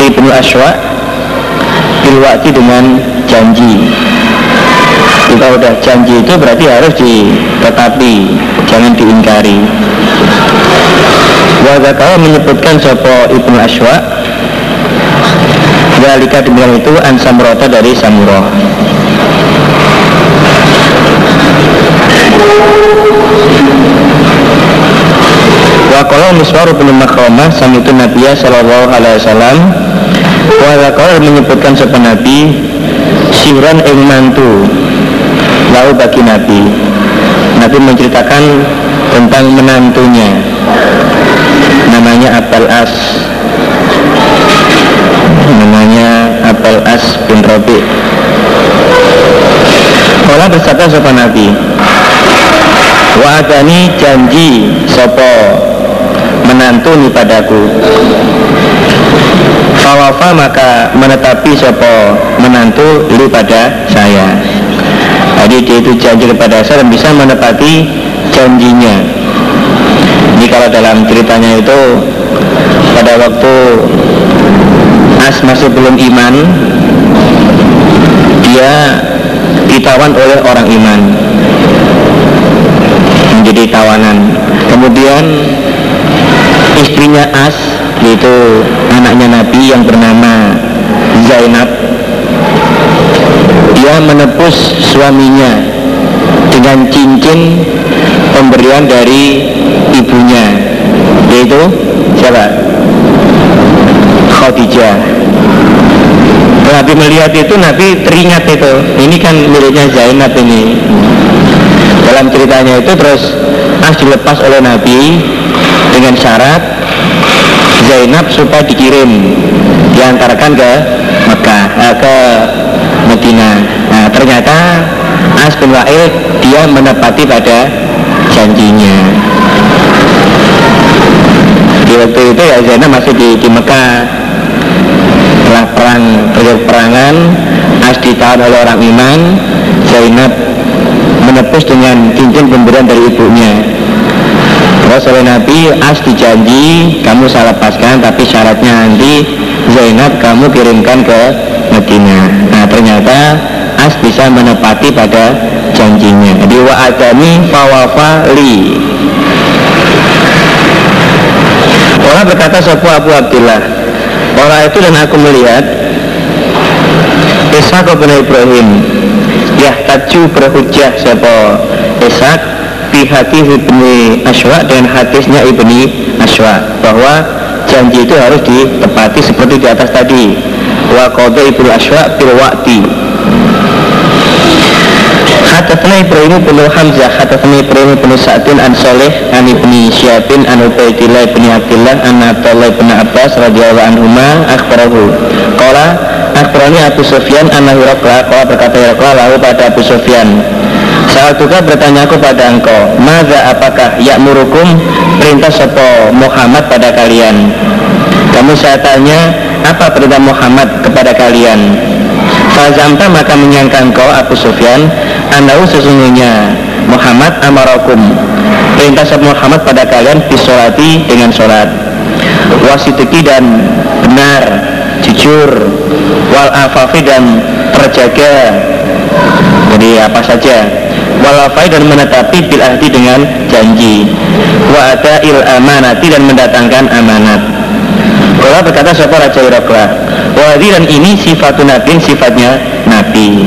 Ibnu Aswa bilwakti dengan janji. Jika udah janji itu berarti harus ditetapi jangan diingkari. Wa menyebutkan sopo Ibnu Aswa Walika demikian itu an samurata dari samurah Wa Miswar bin Makhromah Samitu Nabiya Sallallahu Alaihi Wasallam Wa menyebutkan sepan Nabi Sihran ing mantu. Lalu bagi Nabi. Nabi menceritakan tentang menantunya. Namanya Abal As. Namanya Abel As bin Robi Kala bersabda sopan Nabi Wa adani janji sopo menantu ni padaku. Fawafa maka menetapi sopo menantu li pada saya. Jadi dia itu janji kepada saya dan bisa menepati janjinya. Ini kalau dalam ceritanya itu pada waktu As masih belum iman dia ditawan oleh orang iman menjadi tawanan kemudian istrinya As yaitu anaknya Nabi yang bernama Zainab dia menebus suaminya dengan cincin pemberian dari ibunya yaitu siapa? Khadijah. Nabi melihat itu Nabi teringat itu. Ini kan miliknya Zainab ini dalam ceritanya itu terus As dilepas oleh Nabi dengan syarat Zainab supaya dikirim diantarkan ke Mekah eh, ke Medina. Nah ternyata As bin Wa'il dia menepati pada janjinya. Di waktu itu ya Zainab masih di, di Mekah. Setelah perang perangan As ditahan oleh orang iman Zainab menepus dengan cincin pemberian dari ibunya. Terus oleh Nabi As dijanji kamu saya lepaskan tapi syaratnya nanti Zainab kamu kirimkan ke Medina nah ternyata as bisa menepati pada janjinya. Jadi wa adami fawafa li. Orang berkata Sopo Abu Abdullah Orang itu dan aku melihat Ishak bin Ibrahim Ya taju berhujah Sopo Ishak Pihati ibni Ashwa dengan hadisnya ibni Ashwa Bahwa janji itu harus ditepati seperti di atas tadi. Wa qadha ibnu Ashwa bil Hadatsana Ibrahim bin Hamzah Hadatsana Ibrahim bin Sa'din an Saleh an Ibni Syabin an Ubaidillah bin Abdullah an Abdullah bin Abbas radhiyallahu anhuma akhbarahu. Qala akhbarani Abu Sufyan an Hirakla qala berkata Hirakla lalu pada Abu Sufyan. Saat juga bertanya aku pada engkau Maza apakah yakmurukum perintah sopo Muhammad pada kalian? Kamu saya tanya apa perintah Muhammad kepada kalian? Fazamta maka menyangka engkau Abu Sufyan Anahu sesungguhnya Muhammad amarakum. Perintah Muhammad pada kalian Bisolati dengan sholat Wasitiki dan benar Jujur Wal afafi dan terjaga. Jadi apa saja. Walafai dan menetapi bil ahdi dengan janji. Wa ada il amanati dan mendatangkan amanat. Kalau berkata siapa Raja Iraklah Wadi dan ini sifatun nabi sifatnya Nabi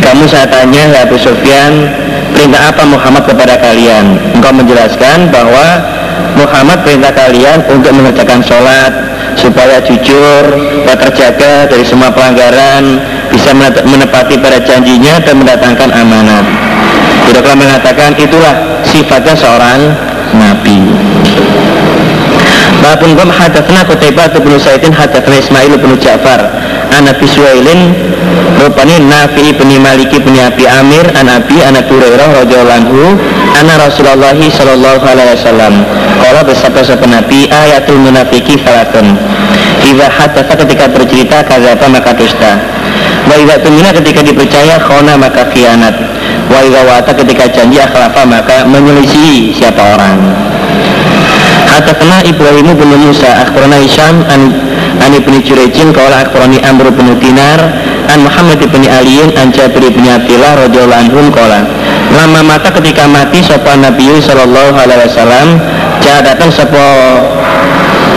kamu saya tanya ya Abu Sufyan perintah apa Muhammad kepada kalian? Engkau menjelaskan bahwa Muhammad perintah kalian untuk mengerjakan sholat supaya jujur dan terjaga dari semua pelanggaran bisa menepati pada janjinya dan mendatangkan amanat. Tidaklah mengatakan itulah sifatnya seorang Nabi. Babun Bam hadatsna Qutaibah bin Sa'idin hadatsna Ismail bin Ja'far an Abi Suwailin rupani Nafi bin Malik bin Abi Amir an Abi an Abi Hurairah radhiyallahu anna Rasulullah sallallahu alaihi wasallam. Qala bersabda sapa Nabi ayatul munafiki salatun. Iza hadatsa ketika bercerita kadzaba maka dusta. Wa idza tumina ketika dipercaya khona maka khianat. Wa idza wata ketika janji akhlafa maka menyelisih siapa orang Hadatsana Ibrahim bin Musa akhbarana Hisham an an ibni Jurejin qala akhbarani Amr bin Dinar an Muhammad bin Ali an Jabir bin Abdullah radhiyallahu anhum qala lama mata ketika mati sapa Nabi sallallahu alaihi wasallam jaa datang sapa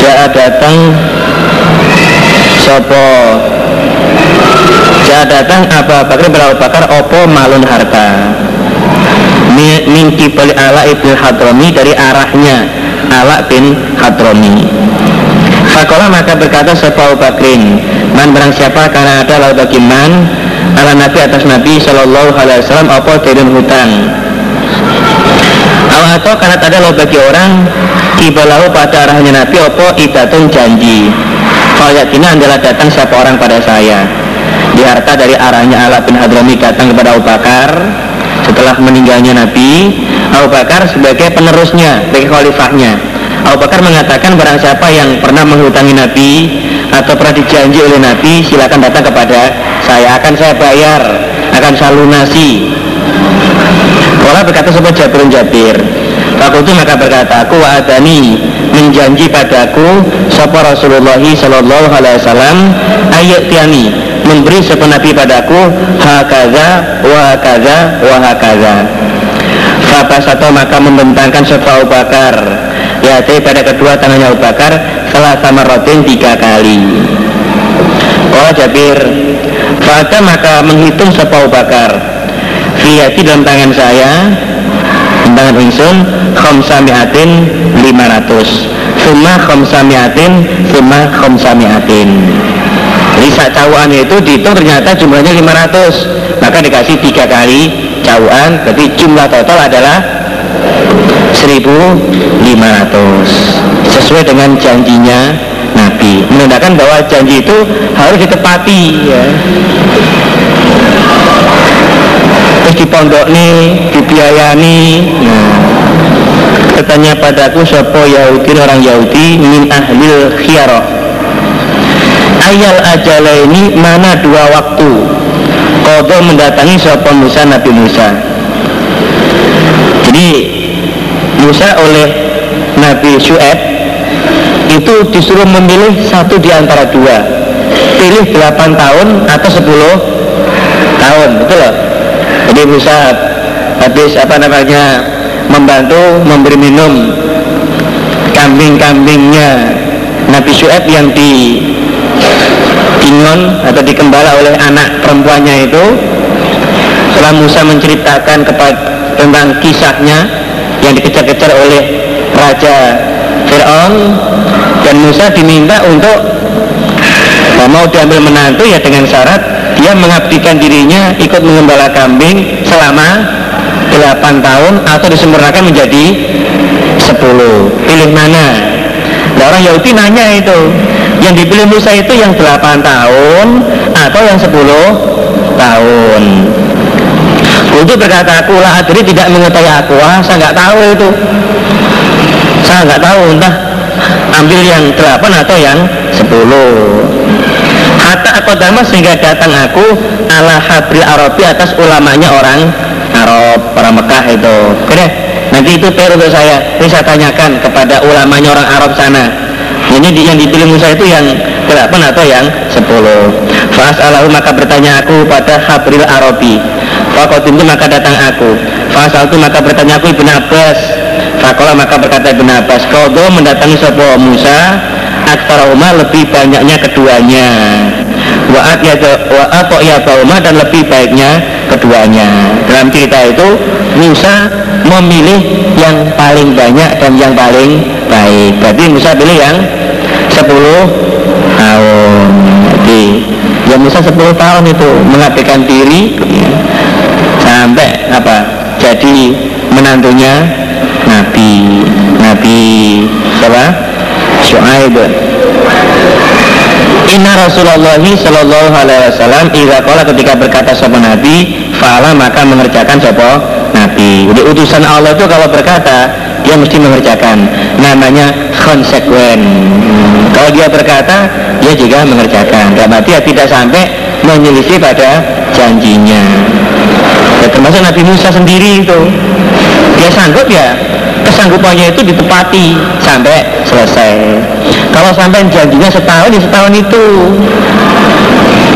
jaa datang sapa jaa datang Bakar bin Abu Bakar opo malun harta? Mingki bali ala ibnu Hadrami dari arahnya Ala bin Hadromi Fakola maka berkata Sopa Bakrin? Man barang siapa? Karena ada lalu bagi man Ala Nabi atas Nabi Sallallahu Alaihi Wasallam Apa dari hutang Al atau karena ada lalu bagi orang Kibalahu pada arahnya Nabi Apa idatun janji? Falyatina adalah datang siapa orang pada saya. Di harta dari arahnya Ala bin Hadromi datang kepada Abu Bakar setelah meninggalnya Nabi Abu Bakar sebagai penerusnya sebagai khalifahnya. Abu Bakar mengatakan barang siapa yang pernah menghutangi Nabi atau pernah dijanji oleh Nabi silakan datang kepada saya. Akan saya bayar akan saya lunasi. Kala berkata sebuah Jabir Jabir Fakultu maka berkata aku wa'adani menjanji padaku Sapa Rasulullah Sallallahu Alaihi Wasallam ayat tiani memberi sebuah Nabi padaku hakaza wa hakaza wa hakaza. Satu maka membentangkan sebuah Abu Bakar. Ya jadi pada kedua tangannya Abu Bakar salah sama rotin tiga kali. Oh Jabir. Fata maka menghitung sebuah Abu Bakar. Fiyati dalam tangan saya tangan insun Khomsamiatin 500 Suma khomsamiatin Suma khomsamiatin Jadi saat cawaan itu dihitung ternyata jumlahnya 500 Maka dikasih tiga kali cawaan Berarti jumlah total adalah 1500 Sesuai dengan janjinya Nabi Menandakan bahwa janji itu harus ditepati ya terus dipondokni, dibiayani. Nah, katanya padaku sopo Yahudi orang Yahudi min ahlil khiyarah. Ayal ajala ini mana dua waktu? Kodo mendatangi sopo Musa Nabi Musa. Jadi Musa oleh Nabi Syu'eb itu disuruh memilih satu di antara dua. Pilih 8 tahun atau 10 tahun betul loh? Jadi Musa habis apa namanya membantu memberi minum kambing-kambingnya Nabi Syuaib yang di Ingon atau dikembala oleh anak perempuannya itu setelah Musa menceritakan kepada tentang kisahnya yang dikejar-kejar oleh Raja Fir'aun dan Musa diminta untuk mau diambil menantu ya dengan syarat dia mengabdikan dirinya ikut mengembala kambing selama 8 tahun atau disempurnakan menjadi 10 pilih mana? Nah, orang Yahudi nanya itu yang dipilih Musa itu yang 8 tahun atau yang 10 tahun untuk berkata aku lah jadi tidak mengetahui aku ah, saya nggak tahu itu saya nggak tahu entah ambil yang 8 atau yang 10 Hatta aku dama sehingga datang aku ala habril Arabi atas ulamanya orang Arab, orang Mekah itu. Oke nanti itu per untuk saya. Ini saya tanyakan kepada ulamanya orang Arab sana. Ini yang dipilih Musa itu yang delapan atau yang sepuluh. Fas alahu maka bertanya aku pada habril Arabi. Fakotim itu maka datang aku. Fas itu maka bertanya aku Ibn Abbas. Fakola maka berkata Ibn Abbas. Kodo mendatangi sopo Musa Umar lebih banyaknya keduanya Wa'at ya wa'at ya dan lebih baiknya keduanya dalam cerita itu Musa memilih yang paling banyak dan yang paling baik berarti Musa pilih yang 10 tahun. Jadi ya Musa 10 tahun itu mengabdikan diri ya, sampai apa? Jadi menantunya Nabi. Nabi siapa? Syuaib. Inna Rasulullah Sallallahu Alaihi Wasallam Ira kola ketika berkata sama Nabi Fa'ala maka mengerjakan sopo Nabi. Jadi utusan Allah itu kalau berkata Dia mesti mengerjakan. Namanya konsekuen. Kalau dia berkata Dia juga mengerjakan. Dan berarti ya tidak sampai menyelisih pada janjinya. Ya, Termasuk Nabi Musa sendiri itu. Dia sanggup ya kesanggupannya itu ditepati sampai selesai. Kalau sampai janjinya setahun ya setahun itu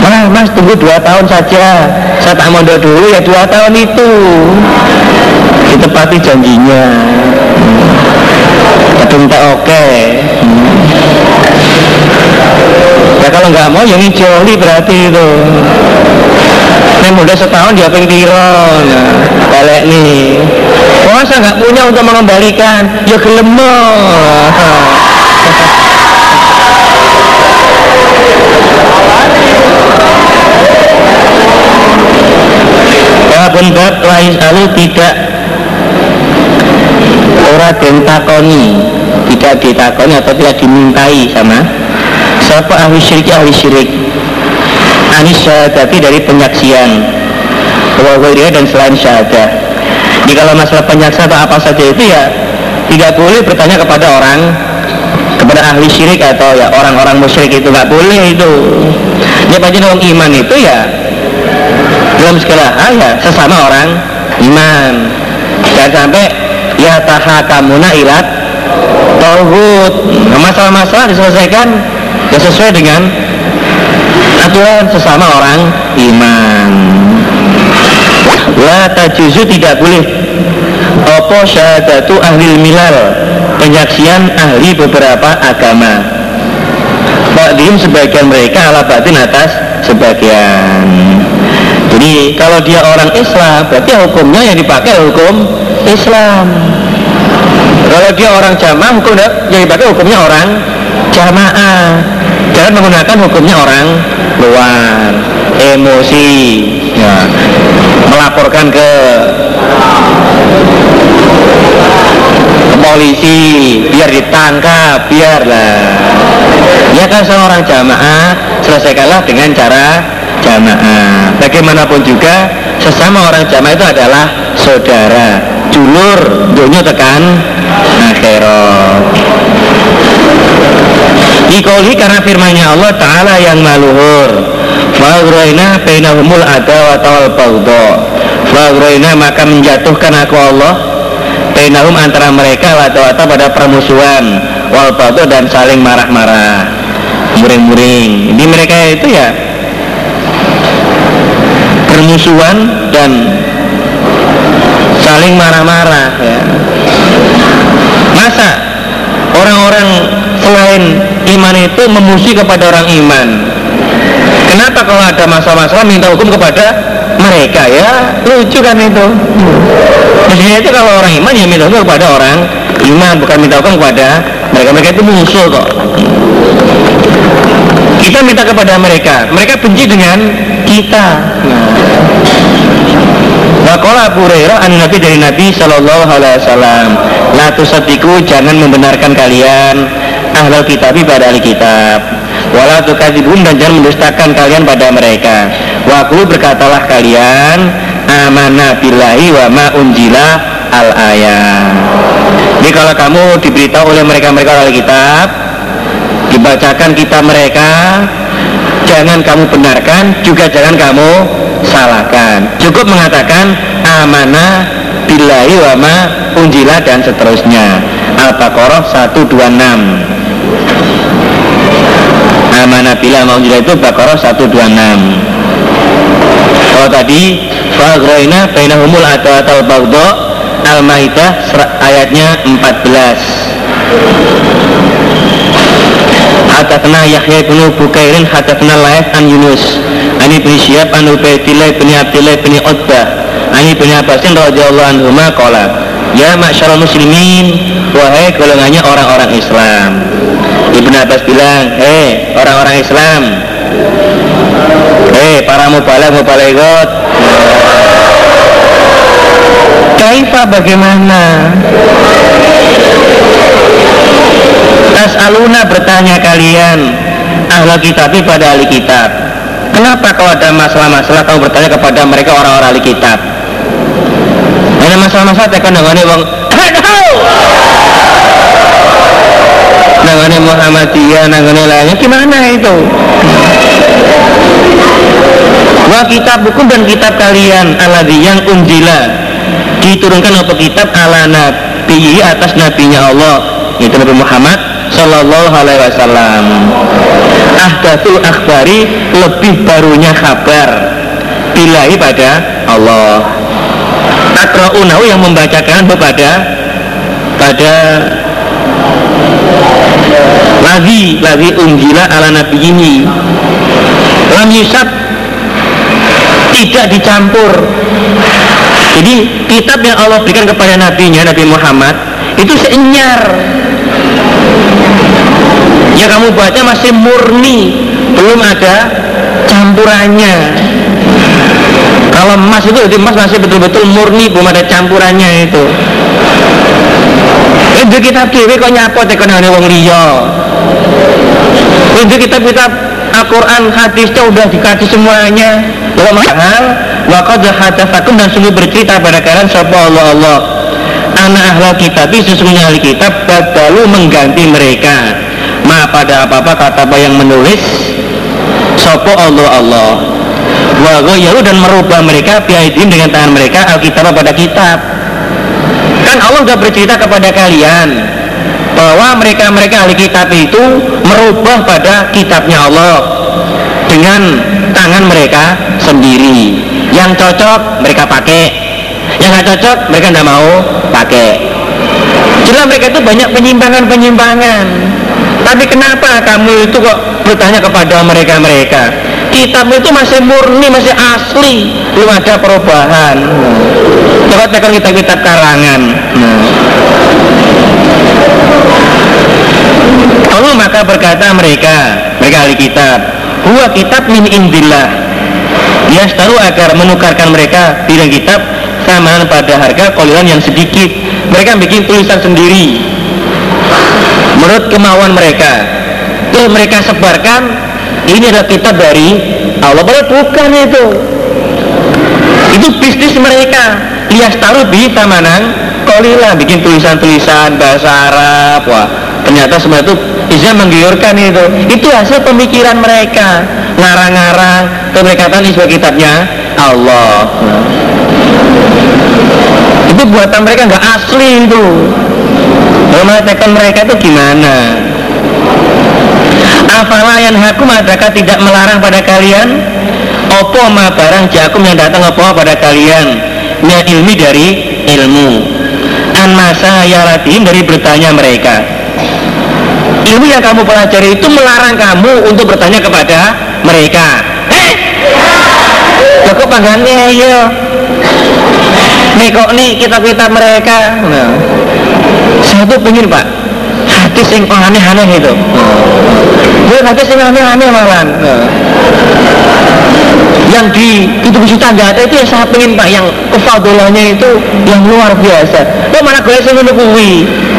Nah, mas tunggu dua tahun saja. Saya tak mau dulu ya dua tahun itu. Ditepati janjinya. Kadung tak oke. Ya kalau nggak mau yang joli berarti itu. Ini muda setahun dia pengen nah, Balik nih. Masa nggak punya untuk mengembalikan? Ya gelem Babun bab alu tidak. Ora den takoni tidak ditakoni atau tidak dimintai sama siapa ahli syirik ahli syirik. Anis syahadati dari penyaksian. Wa dan selain syahadah jadi kalau masalah penyaksa atau apa saja itu ya tidak boleh bertanya kepada orang kepada ahli syirik atau ya orang-orang musyrik itu nggak boleh itu. Dia pasti orang iman itu ya dalam segala hal ya sesama orang iman. Jangan sampai ya tahakamuna ilat tauhid. Nah, masalah-masalah diselesaikan ya sesuai dengan aturan sesama orang iman. La tajuzu tidak boleh. Apa syahadatu ahli milal? Penyaksian ahli beberapa agama. Ba'dim sebagian mereka ala batin atas sebagian jadi kalau dia orang Islam berarti hukumnya yang dipakai hukum Islam. Kalau dia orang jamaah hukum yang dipakai hukumnya orang jamaah. Jangan menggunakan hukumnya orang luar. Emosi. Ya, melaporkan ke polisi biar ditangkap biarlah. Ya kan seorang jamaah selesaikanlah dengan cara jamaah. Bagaimanapun juga sesama orang jamaah itu adalah saudara julur dunia tekan akhirat. Dikoli karena firmannya Allah Ta'ala yang maluhur Faghroina bainahumul ada wal bagdo Faghroina maka menjatuhkan aku Allah Bainahum antara mereka wata pada permusuhan Wal dan saling marah-marah. Muring-muring. Di mereka itu ya bermusuhan dan saling marah-marah ya. masa orang-orang selain iman itu memusuhi kepada orang iman? Kenapa kalau ada masalah-masalah minta hukum kepada mereka ya? Lucu kan itu. Mestinya itu kalau orang iman ya minta hukum kepada orang iman bukan minta hukum kepada mereka. Mereka itu musuh kok. Kita minta kepada mereka. Mereka benci dengan kita. Wakola Abu Hurairah an Nabi dari Nabi Shallallahu Alaihi Wasallam La tusadiku jangan membenarkan kalian ahlul kitabi pada ahli kitab. Wala tukadzibun dan jangan mendustakan kalian pada mereka. Wakulu berkatalah kalian Amanah billahi wa ma unjila al ayat Jadi kalau kamu diberitahu oleh mereka-mereka ahli kitab Dibacakan kita mereka Jangan kamu benarkan Juga jangan kamu salahkan. Cukup mengatakan amanah billahi wa ma unjila dan seterusnya. Al-Baqarah 126 amanah bila ma unjila itu Baqarah 126 kalau tadi Fagroina bainahumul atau atau bagdo Al-Maidah ayatnya 14 Hadatna Yahya bin Bukairin Hadatna Laif an Yunus. Ani bin Syihab an Ubaidillah bin Abdillah bin Ani bin Abbasin radhiyallahu anhu qala Ya ma'syarul muslimin Wahai golongannya orang-orang Islam. Ibn Abbas bilang Hei orang-orang Islam. Hei para mubalag mubalagot Kaifa bagaimana Tas aluna bertanya kalian ahli kitab pada ahli kitab. Kenapa kalau ada masalah-masalah? Kamu bertanya kepada mereka orang-orang ahli kitab. Ada masalah-masalah tekan dengan wong Nangane Muhammadiyah, nangane lainnya gimana itu? Wa kitab hukum dan kitab kalian aladhi yang unjila diturunkan untuk kitab ala nabi atas nabinya Allah itu Nabi Muhammad Sallallahu Alaihi Wasallam. Ahdatul akhbari lebih barunya kabar. Bilahi pada Allah. Akra'unahu yang membacakan kepada pada lagi lagi unjila ala nabi ini. Lam yusab tidak dicampur. Jadi kitab yang Allah berikan kepada nabinya Nabi Muhammad itu seenyar ya kamu baca masih murni. Belum ada campurannya. Kalau emas itu emas masih betul-betul murni belum ada campurannya itu. Itu kitab dewi kok nyapot tekan ada wong liya? Itu kitab-kitab Al-Quran hadisnya udah dikasih semuanya. Wa mahal Wa qad hadafakum dan sungguh bercerita pada kalian Sapa Allah Allah Anak ahla kitab sesungguhnya ahli kitab mengganti mereka. Ma pada apa-apa kata apa yang menulis Sopo Allah Allah. Wa dan merubah mereka Biaidin dengan tangan mereka Alkitab pada kitab. Kan Allah sudah bercerita kepada kalian bahwa mereka-mereka ahli kitab itu merubah pada kitabnya Allah dengan tangan mereka sendiri. Yang cocok mereka pakai yang nggak cocok mereka tidak mau pakai. Jelas mereka itu banyak penyimpangan-penyimpangan. Tapi kenapa kamu itu kok bertanya kepada mereka-mereka? Kitab itu masih murni, masih asli. Belum ada perubahan. Coba tekan kitab-kitab karangan. Nah. Maka berkata mereka, mereka ahli kitab, huwa kitab min indillah. Dia selalu agar menukarkan mereka bidang kitab samaan pada harga kolilan yang sedikit. Mereka bikin tulisan sendiri menurut kemauan mereka. Terus mereka sebarkan ini adalah kitab dari Allah. Padahal bukan itu. Itu bisnis mereka. Lias taruh di tamanan kolilah bikin tulisan-tulisan bahasa Arab. Wah, ternyata semua itu bisa menggiurkan itu itu hasil pemikiran mereka ngarang-ngarang itu mereka ini sebagai kitabnya Allah itu buatan mereka nggak asli itu. Kalau mengatakan mereka itu gimana? Afala yang hakum adakah tidak melarang pada kalian? Opo ma barang jakum yang datang opo pada kalian? Min ilmi dari ilmu. An masa yaratim dari bertanya mereka. Ilmu yang kamu pelajari itu melarang kamu untuk bertanya kepada mereka. Eh Loh kok panggannya iya Nih kok nih kitab-kitab mereka? Nah. Saya tuh pengen pak Hadis yang aneh-aneh itu. Gue hadis yang aneh-aneh malah nah. Yang di kitab juta nggak ada itu yang saya pengen pak Yang kefadolanya itu yang luar biasa. Lo mana gue sih menunggu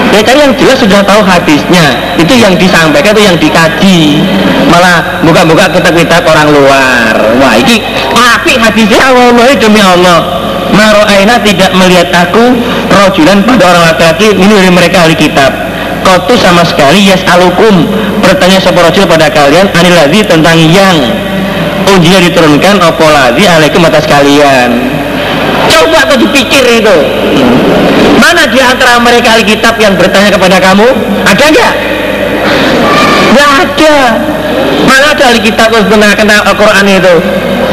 Ya kan yang jelas sudah tahu hadisnya. Itu yang disampaikan itu yang dikaji. Malah buka-buka kitab-kitab orang luar. Wah ini api hadisnya. Allah demi Allah Maro'aina tidak melihat aku Rojulan pada orang laki-laki Ini dari mereka ahli kitab. Kotu sama sekali Yes alukum. Bertanya sopa rojul pada kalian Aniladzi tentang yang. Ujian diturunkan Opoladi alaikum atas kalian. Coba tuh dipikir itu. Mana di antara mereka ahli kitab yang bertanya kepada kamu? Ada nggak? Nggak ada. Mana ada ahli kitab yang kenal Al-Quran itu?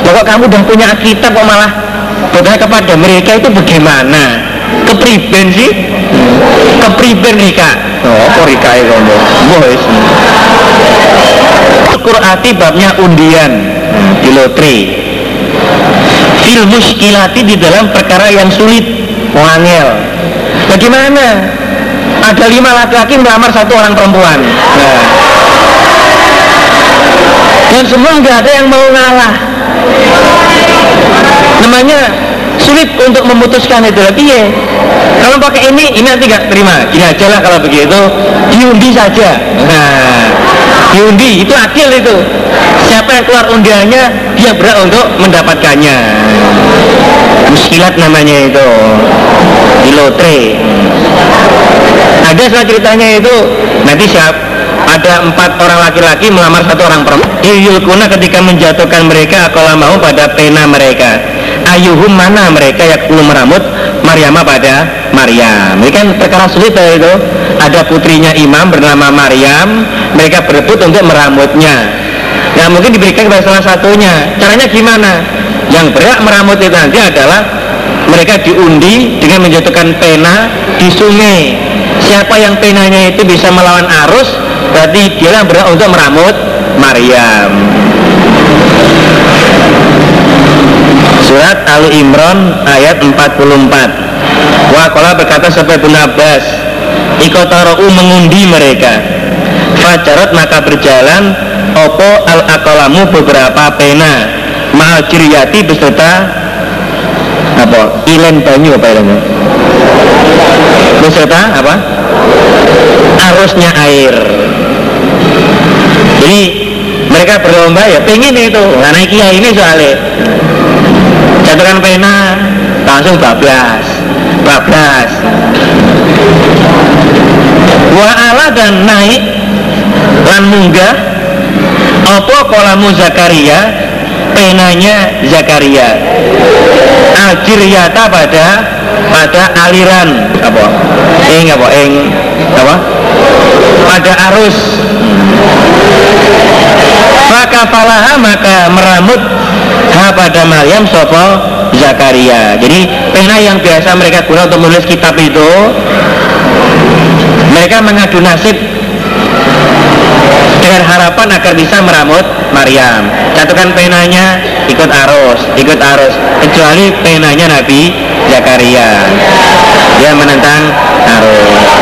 Bahwa kamu udah punya kitab kok malah Bertanya kepada mereka itu bagaimana? Kepriben sih. Kepriben Rika Oh, apa Rika itu kamu? Boys Qur'ati babnya undian di lotre fil muskilati di dalam perkara yang sulit. Wangel bagaimana? Ada lima laki-laki melamar satu orang perempuan. Nah. dan semua nggak ada yang mau ngalah namanya sulit untuk memutuskan itu. Lagi ya kalau pakai ini ini nanti nggak terima. Gini aja lah kalau begitu. Diundi saja. Nah diundi. Itu adil itu. Siapa yang keluar undiannya dia berhak untuk mendapatkannya. Muskilat namanya itu. Di lotre. Ada salah ceritanya itu nanti siap ada empat orang laki-laki melamar satu orang perempuan. Yulkuna ketika menjatuhkan mereka kalau mau pada pena mereka ayuhum mana mereka yang belum meramut Maryama pada Maryam. Ini kan perkara sulit ya itu. Ada putrinya imam bernama Maryam. Mereka berebut untuk meramutnya ya mungkin diberikan kepada salah satunya. Caranya gimana? Yang berhak meramut itu nanti adalah mereka diundi dengan menjatuhkan pena di sungai. Siapa yang penanya itu bisa melawan arus berarti dia berhak untuk meramut Maryam Surat Al Imran ayat 44 Wakola berkata sampai Ibn Abbas Ikotaro'u mengundi mereka Fajarot maka berjalan Opo al akolamu beberapa pena Ma'al jiryati beserta Apa? Ilen banyu apa ilmu? Beserta apa? Arusnya air Jadi mereka berlomba ya pengen itu karena kiai ini soalnya jatuhkan pena langsung bablas bablas. Wa ala dan naik lan munggah apa kolamu Zakaria? Penanya Zakaria. Aljiryata pada pada aliran. Apa? Ing apa? Ing apa? Pada arus maka falaha maka meramut ha pada Maryam sopo Zakaria. Jadi pena yang biasa mereka guna untuk menulis kitab itu mereka mengadu nasib dengan harapan agar bisa meramut Maryam. Catukan penanya ikut arus ikut arus. Kecuali penanya Nabi Zakaria. Dia menentang arus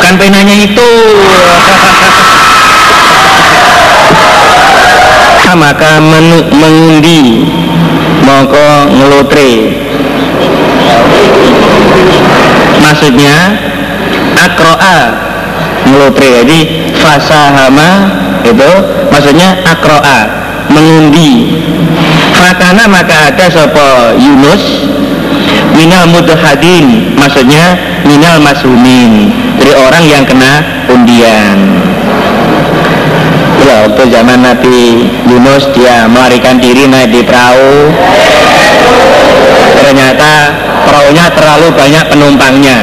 bukan penanya itu. Maka menu, mengundi. Mongko ngelotre. Maksudnya akroa ngelotre. Jadi fasahama itu maksudnya akroa mengundi. Fakana maka ada sopo Yunus minal mudhadin. Maksudnya minal masumin dari orang yang kena undian. Ya waktu zaman Nabi Yunus dia melarikan diri naik di perahu. Ternyata perahunya terlalu banyak penumpangnya.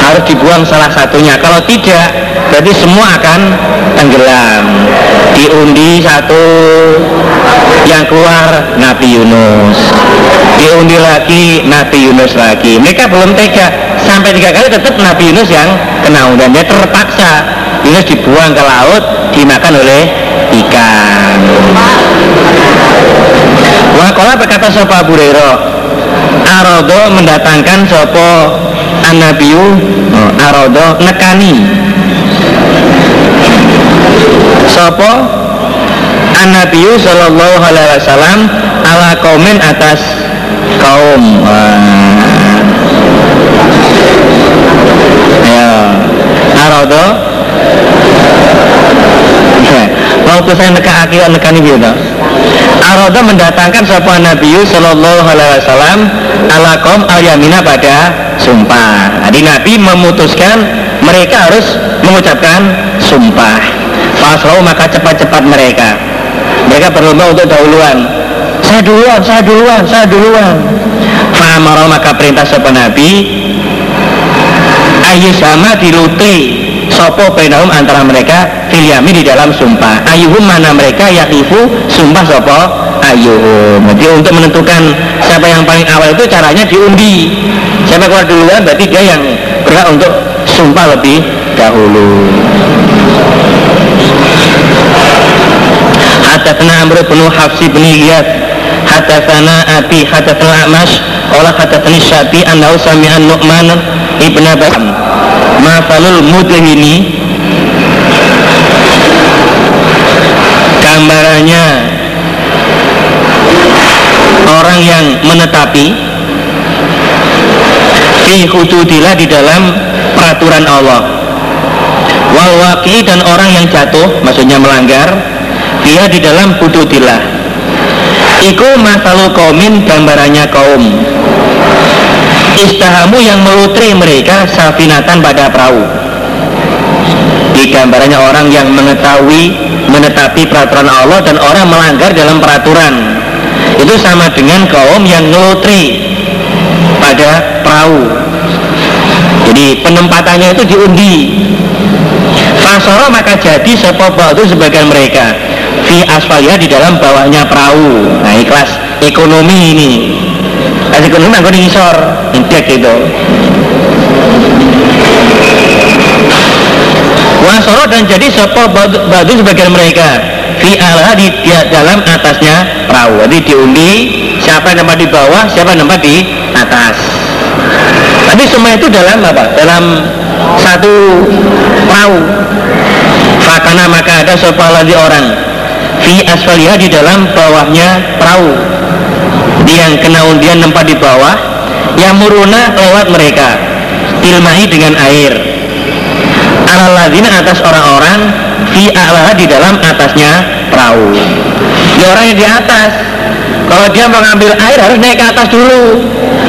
Harus dibuang salah satunya. Kalau tidak berarti semua akan tenggelam. Diundi satu yang keluar Nabi Yunus. Diundi lagi Nabi Yunus lagi. Mereka belum tega sampai tiga kali tetap Nabi Yunus yang kena undian dia terpaksa. Yunus dibuang ke laut dimakan oleh ikan. Wakola berkata Sopo Abu Arodo mendatangkan Sopo Anabiu oh, Arodo nekani. Sopo Anabiu Sallallahu Alaihi Wasallam ala komen atas kaum? Ya Arodo waktu saya neka akhir nekani gitu Aroda mendatangkan sebuah Nabi Sallallahu Alaihi Wasallam ala kaum al yamina pada sumpah. Jadi Nabi memutuskan mereka harus mengucapkan sumpah. Fasrau maka cepat-cepat mereka. Mereka berlomba untuk dahuluan. Saya duluan, saya duluan, saya duluan. Fa'amara maka perintah sebuah Nabi Ayu sama diluti sopo bainahum antara mereka filiami di dalam sumpah. Ayuhum mana mereka? Yakifu sumpah sopo? Ayuhum. Jadi untuk menentukan siapa yang paling awal itu caranya diundi. Siapa keluar duluan berarti dia yang berhak untuk sumpah lebih dahulu. Hadatsana Amr bin Hafsi bin Iyad. Hadatsana Abi Hadatsana Amash. Qala hadatsani Syabi annahu sami'an Nu'man ibn Abbas Mafalul mudhini gambarannya orang yang menetapi fi di dalam peraturan Allah. Wal waqi dan orang yang jatuh maksudnya melanggar dia di dalam hududillah iku masalu kaumin gambarannya kaum istahamu yang melutri mereka safinatan pada perahu. Di gambarannya orang yang mengetahui menetapi peraturan Allah dan orang melanggar dalam peraturan. Itu sama dengan kaum yang melutri pada perahu. Jadi penempatannya itu diundi. Fasoro maka jadi sepobal itu sebagian mereka. Fi asfalnya di dalam bawahnya perahu. Nah ikhlas ekonomi ini Kasih ekonomi aku ngisor Indek itu Wasoro dan jadi sepo batu sebagian mereka? Fi ala di, di dalam atasnya perahu. Jadi diundi siapa yang nampak di bawah Siapa yang nampak di atas. Tapi semua itu dalam apa? Dalam satu perahu. Fakana maka ada sopa lagi orang. Fi asfaliha di dalam bawahnya perahu yang kena undian nempat di bawah yang muruna lewat mereka ilmahi dengan air. Alaladina atas orang-orang fi a'laha di dalam atasnya perahu. Di orang yang di atas kalau dia mengambil air harus naik ke atas dulu.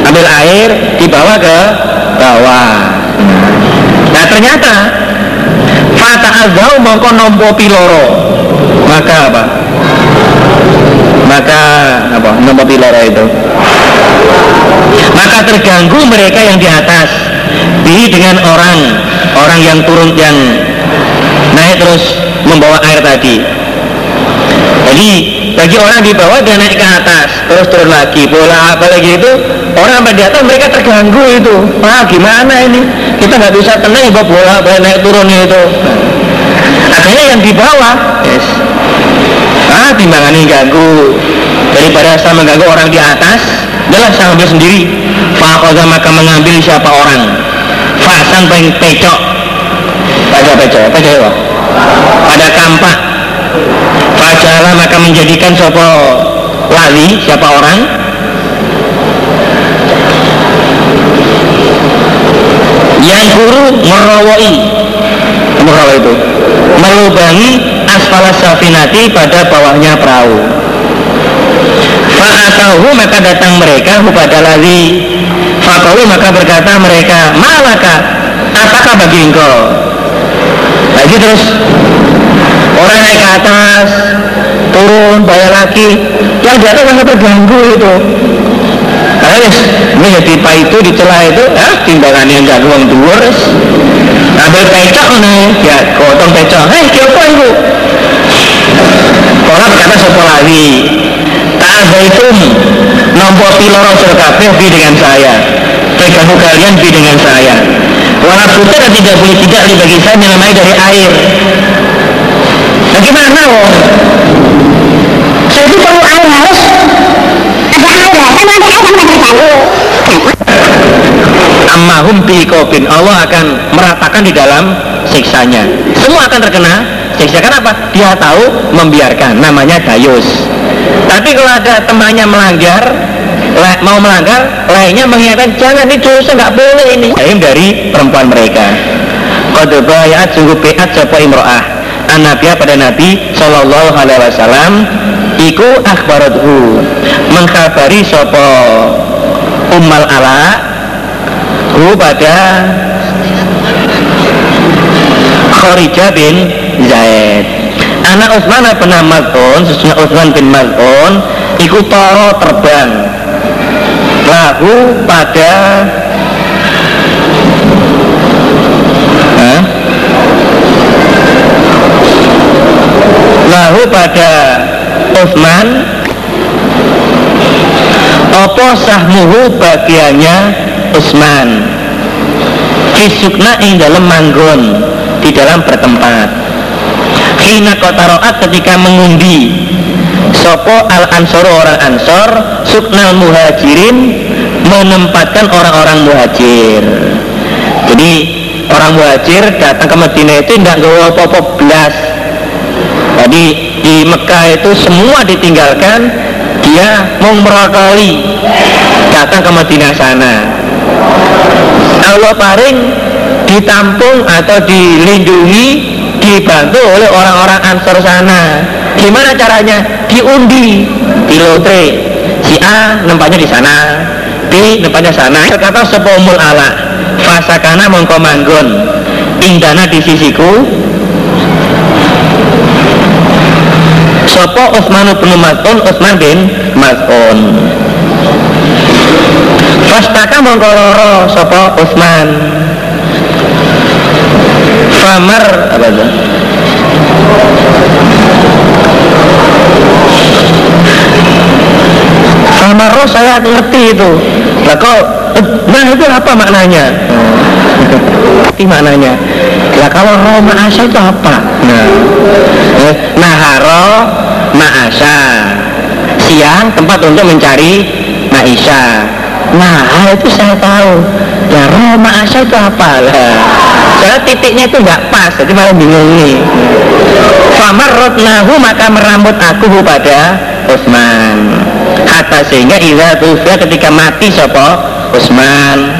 Ambil air dibawa ke bawah. Nah ternyata Fata azau mongko nompo piloro maka apa maka apa nomor piloro itu. Maka terganggu mereka yang di atas. Di dengan orang orang yang turun yang naik terus membawa air tadi. Jadi bagi orang di bawah dia naik ke atas terus turun lagi. Bola apa lagi itu? Orang yang di atas mereka terganggu itu. Ah gimana ini? Kita nggak bisa tenang bawa bola boleh naik turun itu? Akhirnya yang di bawah. Yes, ah timbangannya ganggu. Daripada saya mengganggu orang di atas adalah saya ambil sendiri. Fakoda maka mengambil siapa orang. Fasan paling pecok. Pada pecok pecok ya pada kampak. Fajalah maka menjadikan siapa wali siapa orang. Yang guru merawai. Merawai itu. Melubangi asfala safinati pada bawahnya perahu. Fa'atahu maka datang mereka kepada lagi. Fakalu maka berkata mereka Malaka Apakah bagi engkau? Lagi terus Orang naik ke atas Turun bayar lagi. Yang di atas sangat terganggu itu. Harus ini ya pipa itu dicela itu ya timbangannya enggak uang dhuwur ambil pecok nih ya gotong pecok. Hei ki apa iku Kala berkata sapa lagi Ta'azaitum Nompo piloro kabeh bi dengan saya Pegamu kalian bi dengan saya Wala putih dan tidak boleh tidak bagi saya menyamai dari air Bagaimana wong? Jadi perlu air harus ada air lah. Ada air sama terganggu. Ammahum bi kopin Allah akan meratakan di dalam siksanya Semua akan terkena siksa Kenapa? Dia tahu membiarkan Namanya dayus. Tapi kalau ada temannya melanggar le- Mau melanggar Lainnya mengingatkan Jangan ini dosa nggak boleh ini. Ini dari perempuan mereka. Qadbayat sungguh biat sapa imro'ah. An pada Nabi Sallallahu Alaihi Wasallam Iku akhbarathu. Mengkhabari sapa Ummal ala Hu pada Kharijah bin Zaid. Anak Utsman bin Maz'un Sesungguhnya Utsman bin Maz'un Iku toro terbang. Lahu pada Hah? Lahu pada Utsman. Apa sahmuhu bagiannya Utsman? Fisukna ing dalam manggon Di dalam bertempat Hina kotaroat ketika mengundi Sopo al ansor orang ansor Suknal muhajirin Menempatkan orang-orang muhajir. Jadi orang muhajir datang ke Medina itu tidak gawa apa-apa belas Jadi di Mekah itu semua ditinggalkan Dia mau Datang ke Medina sana. Allah paring ditampung atau dilindungi dibantu oleh orang-orang ansor sana. Gimana caranya? Diundi di lotre si A nempatnya di sana B nempatnya sana. Kata sepomul ala fasakana mongko manggon. Indana di sisiku. Sopo Utsman bin Mas'un? Utsman bin Mas'un. Fastaka mongko loro Utsman. Famar apa itu? Famaro saya ngerti itu. Lah kok nah itu apa maknanya? Ngerti maknanya. Lah kalau roh ma'asa itu apa? Nah, eh, naharo ma'asa siang tempat untuk mencari maisha nah itu saya tahu. Ya roh ma'asa itu apa lah soalnya titiknya itu nggak pas jadi malah bingung nih famar maka merambut aku pada Utsman hatta sehingga Iza Tufya ketika mati sopo Utsman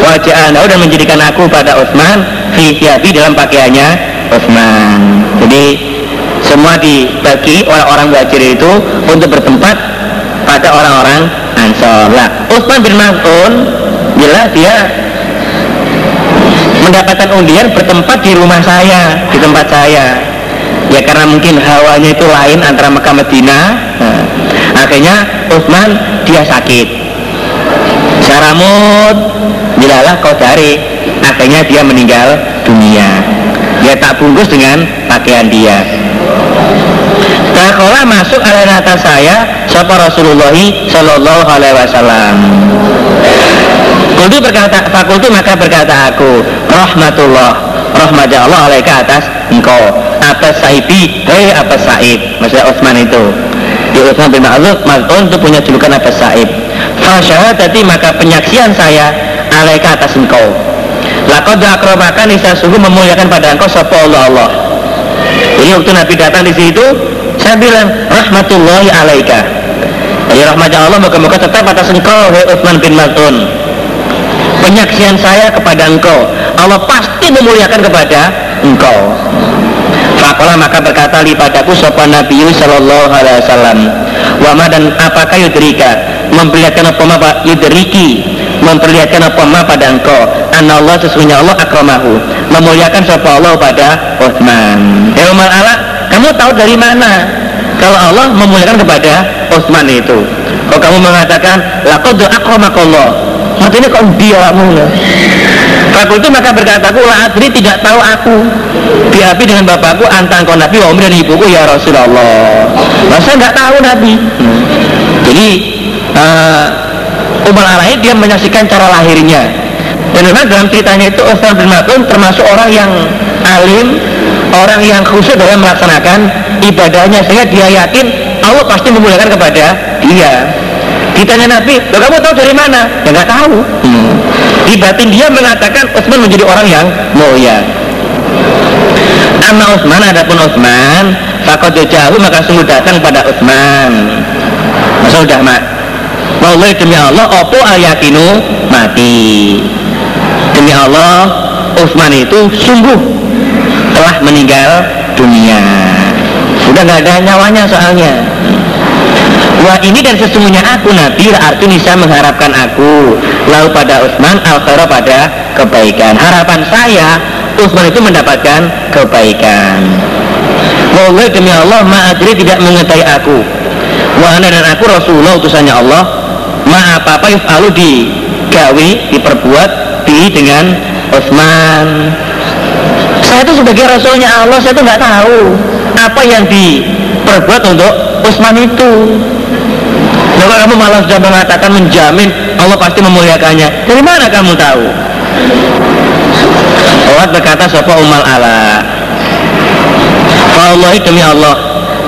wajah anda dan menjadikan aku pada Utsman fi dalam pakaiannya Utsman jadi semua dibagi orang-orang muhajir itu untuk bertempat pada orang-orang ansor. Lah Utsman bin Mas'un jelas dia mendapatkan undian bertempat di rumah saya di tempat saya. Ya karena mungkin hawanya itu lain antara Mekah Medina nah, akhirnya Utsman dia sakit. Saramut bilalah kau cari akhirnya dia meninggal dunia. Dia tak bungkus dengan pakaian dia. Takola masuk ala nata saya Sapa Rasulullah Sallallahu alaihi wasallam? Kultu berkata Fakultu maka berkata aku Rahmatullah Rahmatnya Allah alaika atas engkau Atas saibi Hei atas saib. Maksudnya Utsman itu. Di Utsman bin Ma'luf Mazun itu punya julukan atas saib. Fasyahadati maka penyaksian saya Alaika atas engkau. Lakon akromakan Nisa sungguh memuliakan pada engkau Sapa Allah Allah. Jadi waktu Nabi datang di situ saya bilang rahmatullahi alaika ya rahmatnya Allah moga-moga tetap atas engkau Hei Uthman bin Mazun penyaksian saya kepada engkau. Allah pasti memuliakan kepada engkau. Fakolah maka berkata li padaku sopan Nabi Sallallahu Alaihi Wasallam. Wama dan apakah yudrika? Memperlihatkan apa ma yudriki? Memperlihatkan apa ma pada engkau? Anna Allah sesungguhnya Allah akramahu. Memuliakan sopa Allah pada Uthman Ya Umar ala kamu tahu dari mana kalau Allah memuliakan kepada Utsman itu. Kalau kamu mengatakan laqad akramakallah. Ini kok diamu itu maka berkataku la adri tidak tahu aku. Diapi dengan bapakku antang kau nabi wa dan ibuku ya Rasulullah. Masa nggak tahu nabi. Hmm. jadi uh, Umar Alaid dia menyaksikan cara lahirnya. Dan memang dalam ceritanya itu Utsman bin Matun termasuk orang yang alim orang yang khusus dalam melaksanakan ibadahnya sehingga dia yakin Allah pasti memuliakan kepada dia. Ditanya Nabi kamu tahu dari mana? Ya nggak tahu. Hmm. di batin dia mengatakan Utsman menjadi orang yang mulia. Amma Utsman adapun Utsman fakot jauh maka sungguh datang pada Utsman. Masa sudah mak? Wallahi demi Allah opo ayakinu mati. Demi Allah Utsman itu sungguh telah meninggal dunia. Sudah nggak ada nyawanya soalnya. Wah ini dan sesungguhnya aku Nabi arti bisa mengharapkan aku. Lalu pada Utsman al pada kebaikan. Harapan saya Utsman itu mendapatkan kebaikan. Wallahi demi Allah ma'adri tidak mengetahui aku. Wahana dan aku Rasulullah utusannya Allah. Ma apa-apa yuf'alu digawi, diperbuat di dengan Utsman saya itu sebagai rasulnya Allah saya itu nggak tahu apa yang diperbuat untuk Utsman itu. Lalu kamu malah sudah mengatakan menjamin Allah pasti memuliakannya. Dari mana kamu tahu? Allah berkata Sopo umal ala. Allah demi Allah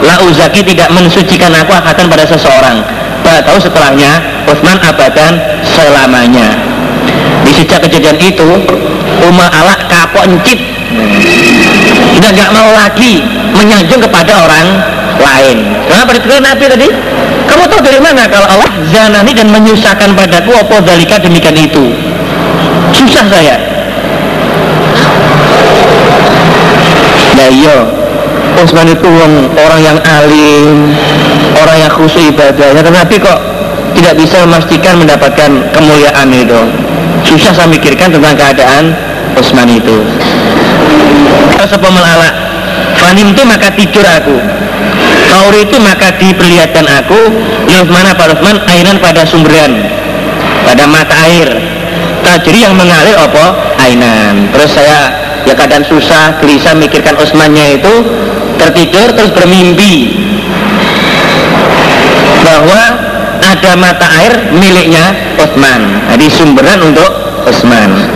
La uzaki tidak mensucikan aku akan pada seseorang. Tahu setelahnya Utsman abadan selamanya. Di sejak kejadian itu Umar ala kapok encit sudah nggak mau lagi menyanjung kepada orang lain. Kenapa ditegur Nabi tadi? Kamu tahu dari mana kalau Allah zanani dan menyusahkan padaku apa dalika demikian itu? Susah saya. Ya iya. Utsman itu orang yang alim orang yang khusus ibadahnya tetapi kok tidak bisa memastikan mendapatkan kemuliaan itu. Susah saya mikirkan tentang keadaan Utsman itu Sapa melala Fanim itu maka tidur aku. Kauri itu maka diperlihatkan aku. Mana Pak Utsman airan pada sumberan. Pada mata air. Tajri yang mengalir apa? Ainan. Terus saya ya keadaan susah gelisah mikirkan Utsmannya itu. Tertidur terus bermimpi. Bahwa ada mata air miliknya Utsman jadi sumberan untuk Utsman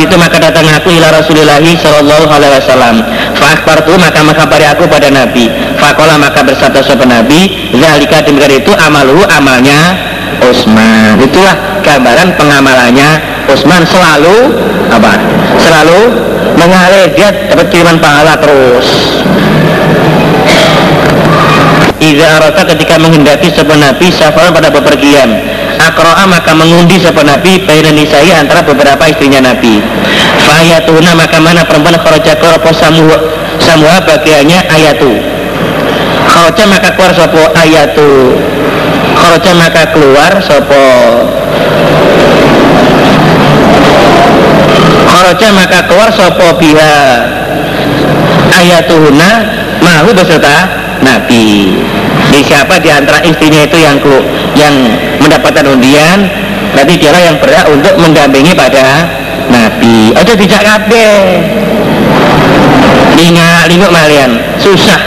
itu maka datang aku ila Rasulullah sallallahu alaihi wasallam. Fakbartu maka mengkabari aku pada Nabi. Fakola maka bersabda sahabat Nabi, zalika demikian itu amaluhu amalnya Utsman. Itulah gambaran pengamalannya Utsman selalu apa? Selalu mengalir dia dapat kiriman pahala terus. Iza arata ketika menghendaki sebuah Nabi safar pada bepergian Akro'a maka mengundi sebuah Nabi Baina nisai antara beberapa istrinya Nabi. Fayatuna maka mana perempuan kharaja apa samuha Samuha bagiannya ayatu. Kharaja maka keluar sopo ayatu. Kharaja maka keluar sopo Kharaja maka keluar sopo biha. Ayatuhuna Mahu beserta Nabi. Di siapa di antara istrinya itu yang yang mendapatkan undian, berarti dialah yang berhak untuk mendampingi pada Nabi. Ada tidak kabeh. Linga linguk malian susah.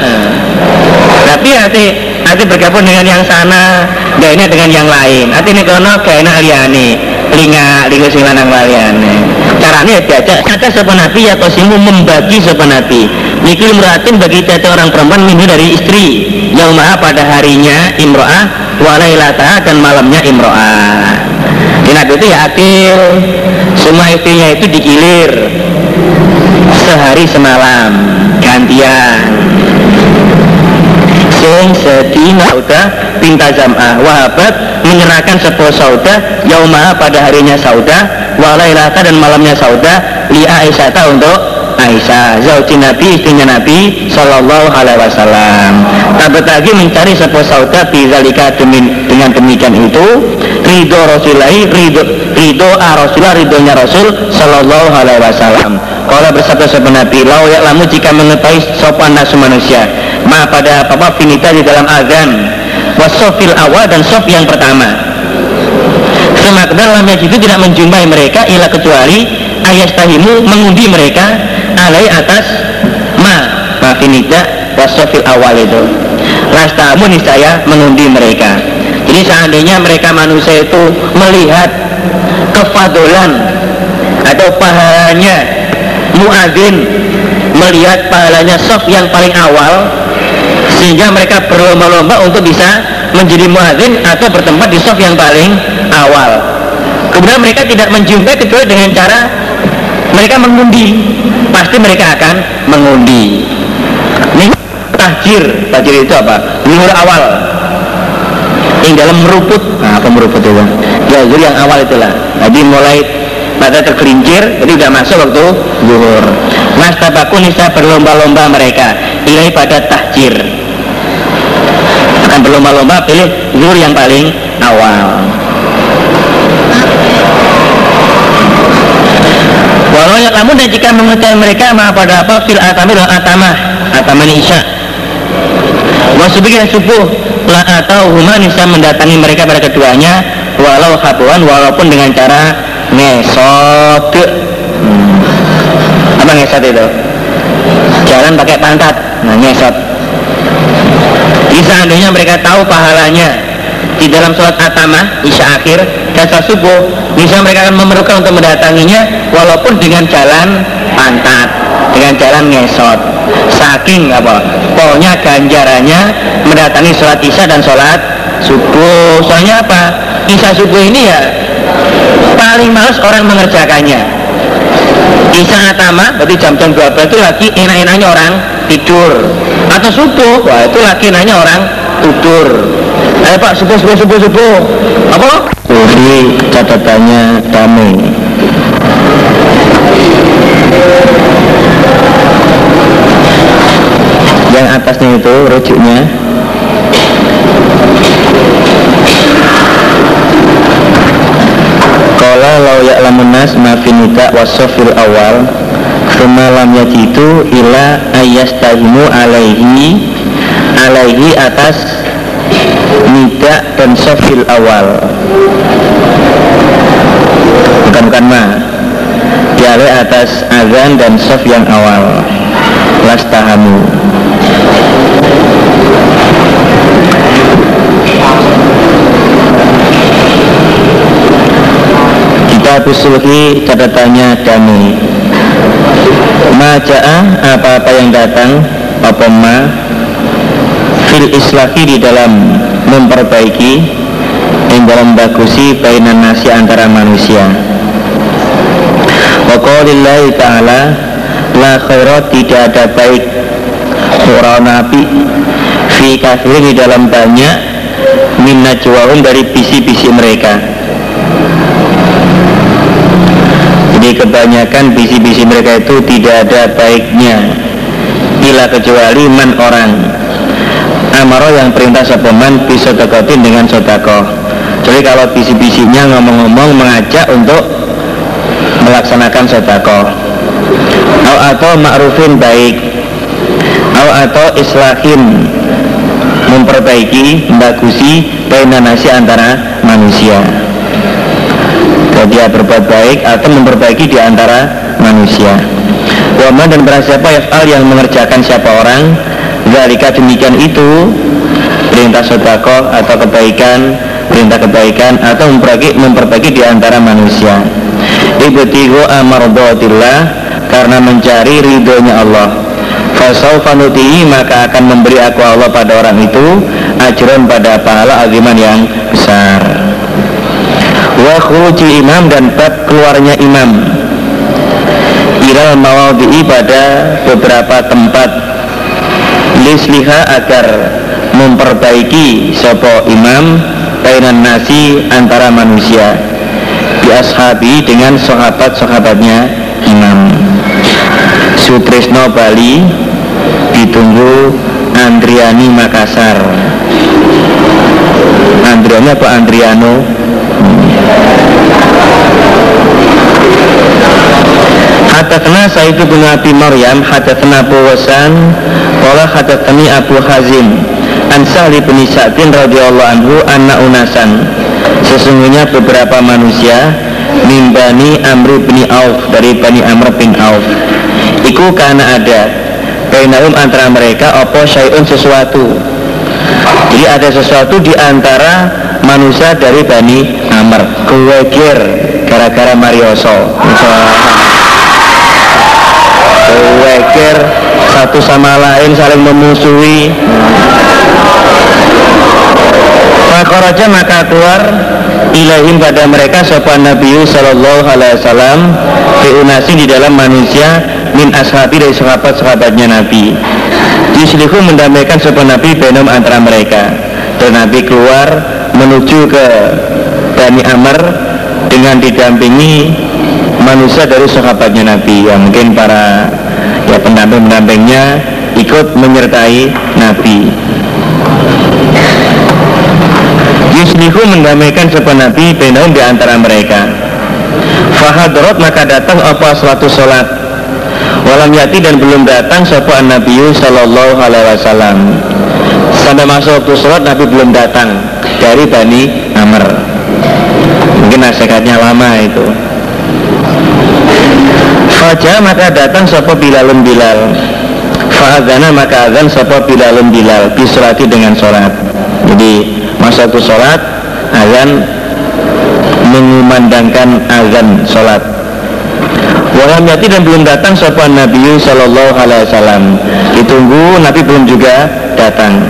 Tapi hati hati bergabung dengan yang sana, ini dengan yang lain. Hati ini kono gak enak liane. Linga linguk sing lanang malian. Caranya diajak ada sepen nabi ya kosimu membagi sepen nabi Nikil muratin bagi tete orang perempuan minhu dari istri yang maha pada harinya imro'ah walailata dan malamnya imro'ah. Di Nabi itu ya akil semua istrinya itu digilir. Sehari semalam gantian. Sing sedina udah pinta jam'ah. Wahabat menyerahkan sebuah sauda yaumaha pada harinya sauda walailata dan malamnya sauda li Aisyata untuk Aisyah Zawji Nabi istrinya Nabi Sallallahu alaihi wasallam. Tabat lagi mencari sebuah sauda Bizalika dengan demikian itu Ridho Rasulullah Ridho, ridho ah Rasulullah Ridhonya Rasul Sallallahu alaihi wasallam. Kalau bersabda sebuah Nabi Lau lamu jika mengetahui sopan nasu manusia ma pada apa finita di dalam azan. Wasofil awal dan sof yang pertama. Semakna lamnya itu tidak menjumpai mereka ila kecuali ayat tahimu mengundi mereka alai atas ma. Ma finita wasofil awal itu. Lastamu niscaya mengundi mereka. Jadi seandainya mereka manusia itu melihat kefadolan atau pahalanya muadzin melihat pahalanya sof yang paling awal sehingga mereka berlomba-lomba untuk bisa menjadi muadzin atau bertempat di sof yang paling awal. Kemudian mereka tidak menjumpai kecuali dengan cara mereka mengundi. Pasti mereka akan mengundi. Ini tahjir. Tahjir itu apa? nur awal. Yang dalam meruput. Nah apa meruput itu? Ya yang awal itulah. Jadi mulai pada tergelincir jadi tidak masuk waktu zuhur mas tabaku nisa berlomba-lomba mereka. Ilai pada tahjir. Akan berlomba-lomba pilih zuhur yang paling awal yang namun dan jika mengetahui mereka ma pada apa? Fil atami dan atamah atamah isya. Wasubi dan subuh la atau huma nisa mendatangi mereka pada keduanya walau habuan walaupun dengan cara ngesot. Hmm. apa ngesot itu? Jalan pakai pantat. Nah ngesot. Jadi seandainya mereka tahu pahalanya di dalam sholat atama isya akhir sholat subuh bisa mereka akan memerlukan untuk mendatanginya walaupun dengan jalan pantat dengan jalan ngesot. Saking apa? Pokoknya ganjarannya mendatangi sholat isya dan sholat subuh. Soalnya apa? Isya subuh ini ya paling males orang mengerjakannya. Isya atama berarti jam-jam 12 itu lagi enak-enaknya orang tidur. Atau subuh wah itu lagi enaknya orang tidur. Ayo pak subuh subuh subuh subuh. Apa? Ini catatannya damai yang atasnya itu rujuknya. Kala lau ya'lamun nas ma finika wasofil awal Suma lam yajidu ila ayastahimu alaihi Alaihi atas Nida dan sofil awal. Bukan bukan ma. Dialih atas azan dan sof yang awal. Lastahamu. Kitab Sulhi catatannya Dami Maja'a apa-apa yang datang Apa ma? Fil islahi di dalam memperbaiki dalam bagusi Bainan nasi antara manusia. Wa ta'ala La khairat tidak ada baik. Orang nabi Fi kafirin di dalam banyak Minna dari bisi-bisi mereka. Jadi kebanyakan bisi-bisi mereka itu tidak ada baiknya Bila kecuali man orang Amaro yang perintah sepeman bisa deketin dengan sodako. Jadi kalau bisi-bisinya ngomong-ngomong mengajak untuk melaksanakan sodako. Atau ma'rufin baik. Atau islahin. Memperbaiki, membagusi nasi antara manusia. Dia berbuat baik atau memperbaiki di antara manusia. Waman dan berapa siapa yaf'al yang mengerjakan siapa orang Zalika demikian itu. Perintah sodako atau kebaikan Perintah kebaikan atau memperbaiki, memperbaiki di antara manusia. Ibtigo amardotillah Karena mencari ridhonya Allah. Fasaufa nutihi maka akan memberi aku Allah pada orang itu Ajron pada pahala aziman yang besar. Wa imam dan bab keluarnya imam. Ilal mawadi'i pada beberapa tempat Lisliha agar memperbaiki sopo imam Kainan nasi antara manusia. Di ashabi dengan sahabat-sahabatnya imam. Sutrisno Bali ditunggu Andriani Makassar. Andriani apa Andriano? Hatta kena Hadatsana Sa'id bin Abi Maryam hadatsana Abu Wasan qala hadatsani Abu Hazim an Sa'li bin Sa'din radhiyallahu anhu anna unasan. Sesungguhnya beberapa manusia mimbani Amr bin Auf dari Bani Amr bin Auf. Iku karena ada bainahum antara mereka apa syai'un sesuatu. Jadi ada sesuatu di antara manusia dari Bani Amr. Kewekir gara-gara Marioso. Kewekir satu sama lain saling memusuhi. Fakoroja maka keluar ilahim pada mereka sopan Nabi Sallallahu Alaihi Wasallam Fiunasi di dalam manusia min ashabi dari sahabat-sahabatnya Nabi. Yuslihu mendamaikan sopan Nabi benom antara mereka. Dan Nabi keluar menuju ke Bani Amr dengan didampingi manusia dari sahabatnya Nabi yang mungkin para ya pendamping-pendampingnya ikut menyertai Nabi. Yuslihu mendamaikan sebuah Nabi Benaum di antara mereka. Fahadrot maka datang apa suatu sholat. Walam yati dan belum datang sebuah Nabi Sallallahu Alaihi Wasallam. Sampai masuk waktu sholat Nabi belum datang Dari Bani Amr. Mungkin nasihatnya lama itu Fajar maka datang sopo Bilalun Bilal. Fa'adana maka azan sopo Bilalun Bilal. Bisurati dengan sholat. Jadi masa itu sholat azan mengumandangkan azan sholat. Walam yati dan belum datang sopan Nabi Sallallahu Alaihi Wasallam. Ditunggu Nabi belum juga datang.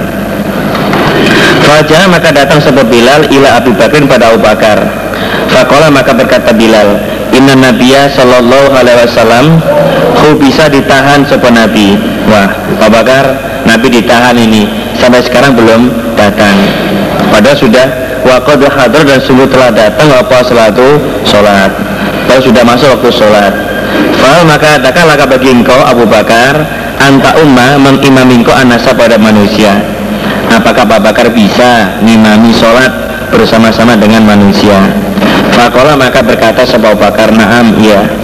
Fajar maka datang sebab Bilal ila Abu Bakar pada Abu Bakar. Fakola maka berkata Bilal Inna Nabiya Sallallahu Alaihi Wasallam Hu bisa ditahan sebuah Nabi. Wah Abu Bakar Nabi ditahan ini. Sampai sekarang belum datang. Padahal sudah Waqad hadir dan sungguh telah datang apa salatu sholat. Kalau sudah masuk waktu sholat. Fal maka katakanlah bagi engkau Abu Bakar Anta umma mengimami engkau anasa pada manusia. Apakah Abu Bakar bisa ngimami sholat bersama-sama dengan manusia Fakola maka berkata sebab Bakar Naam iya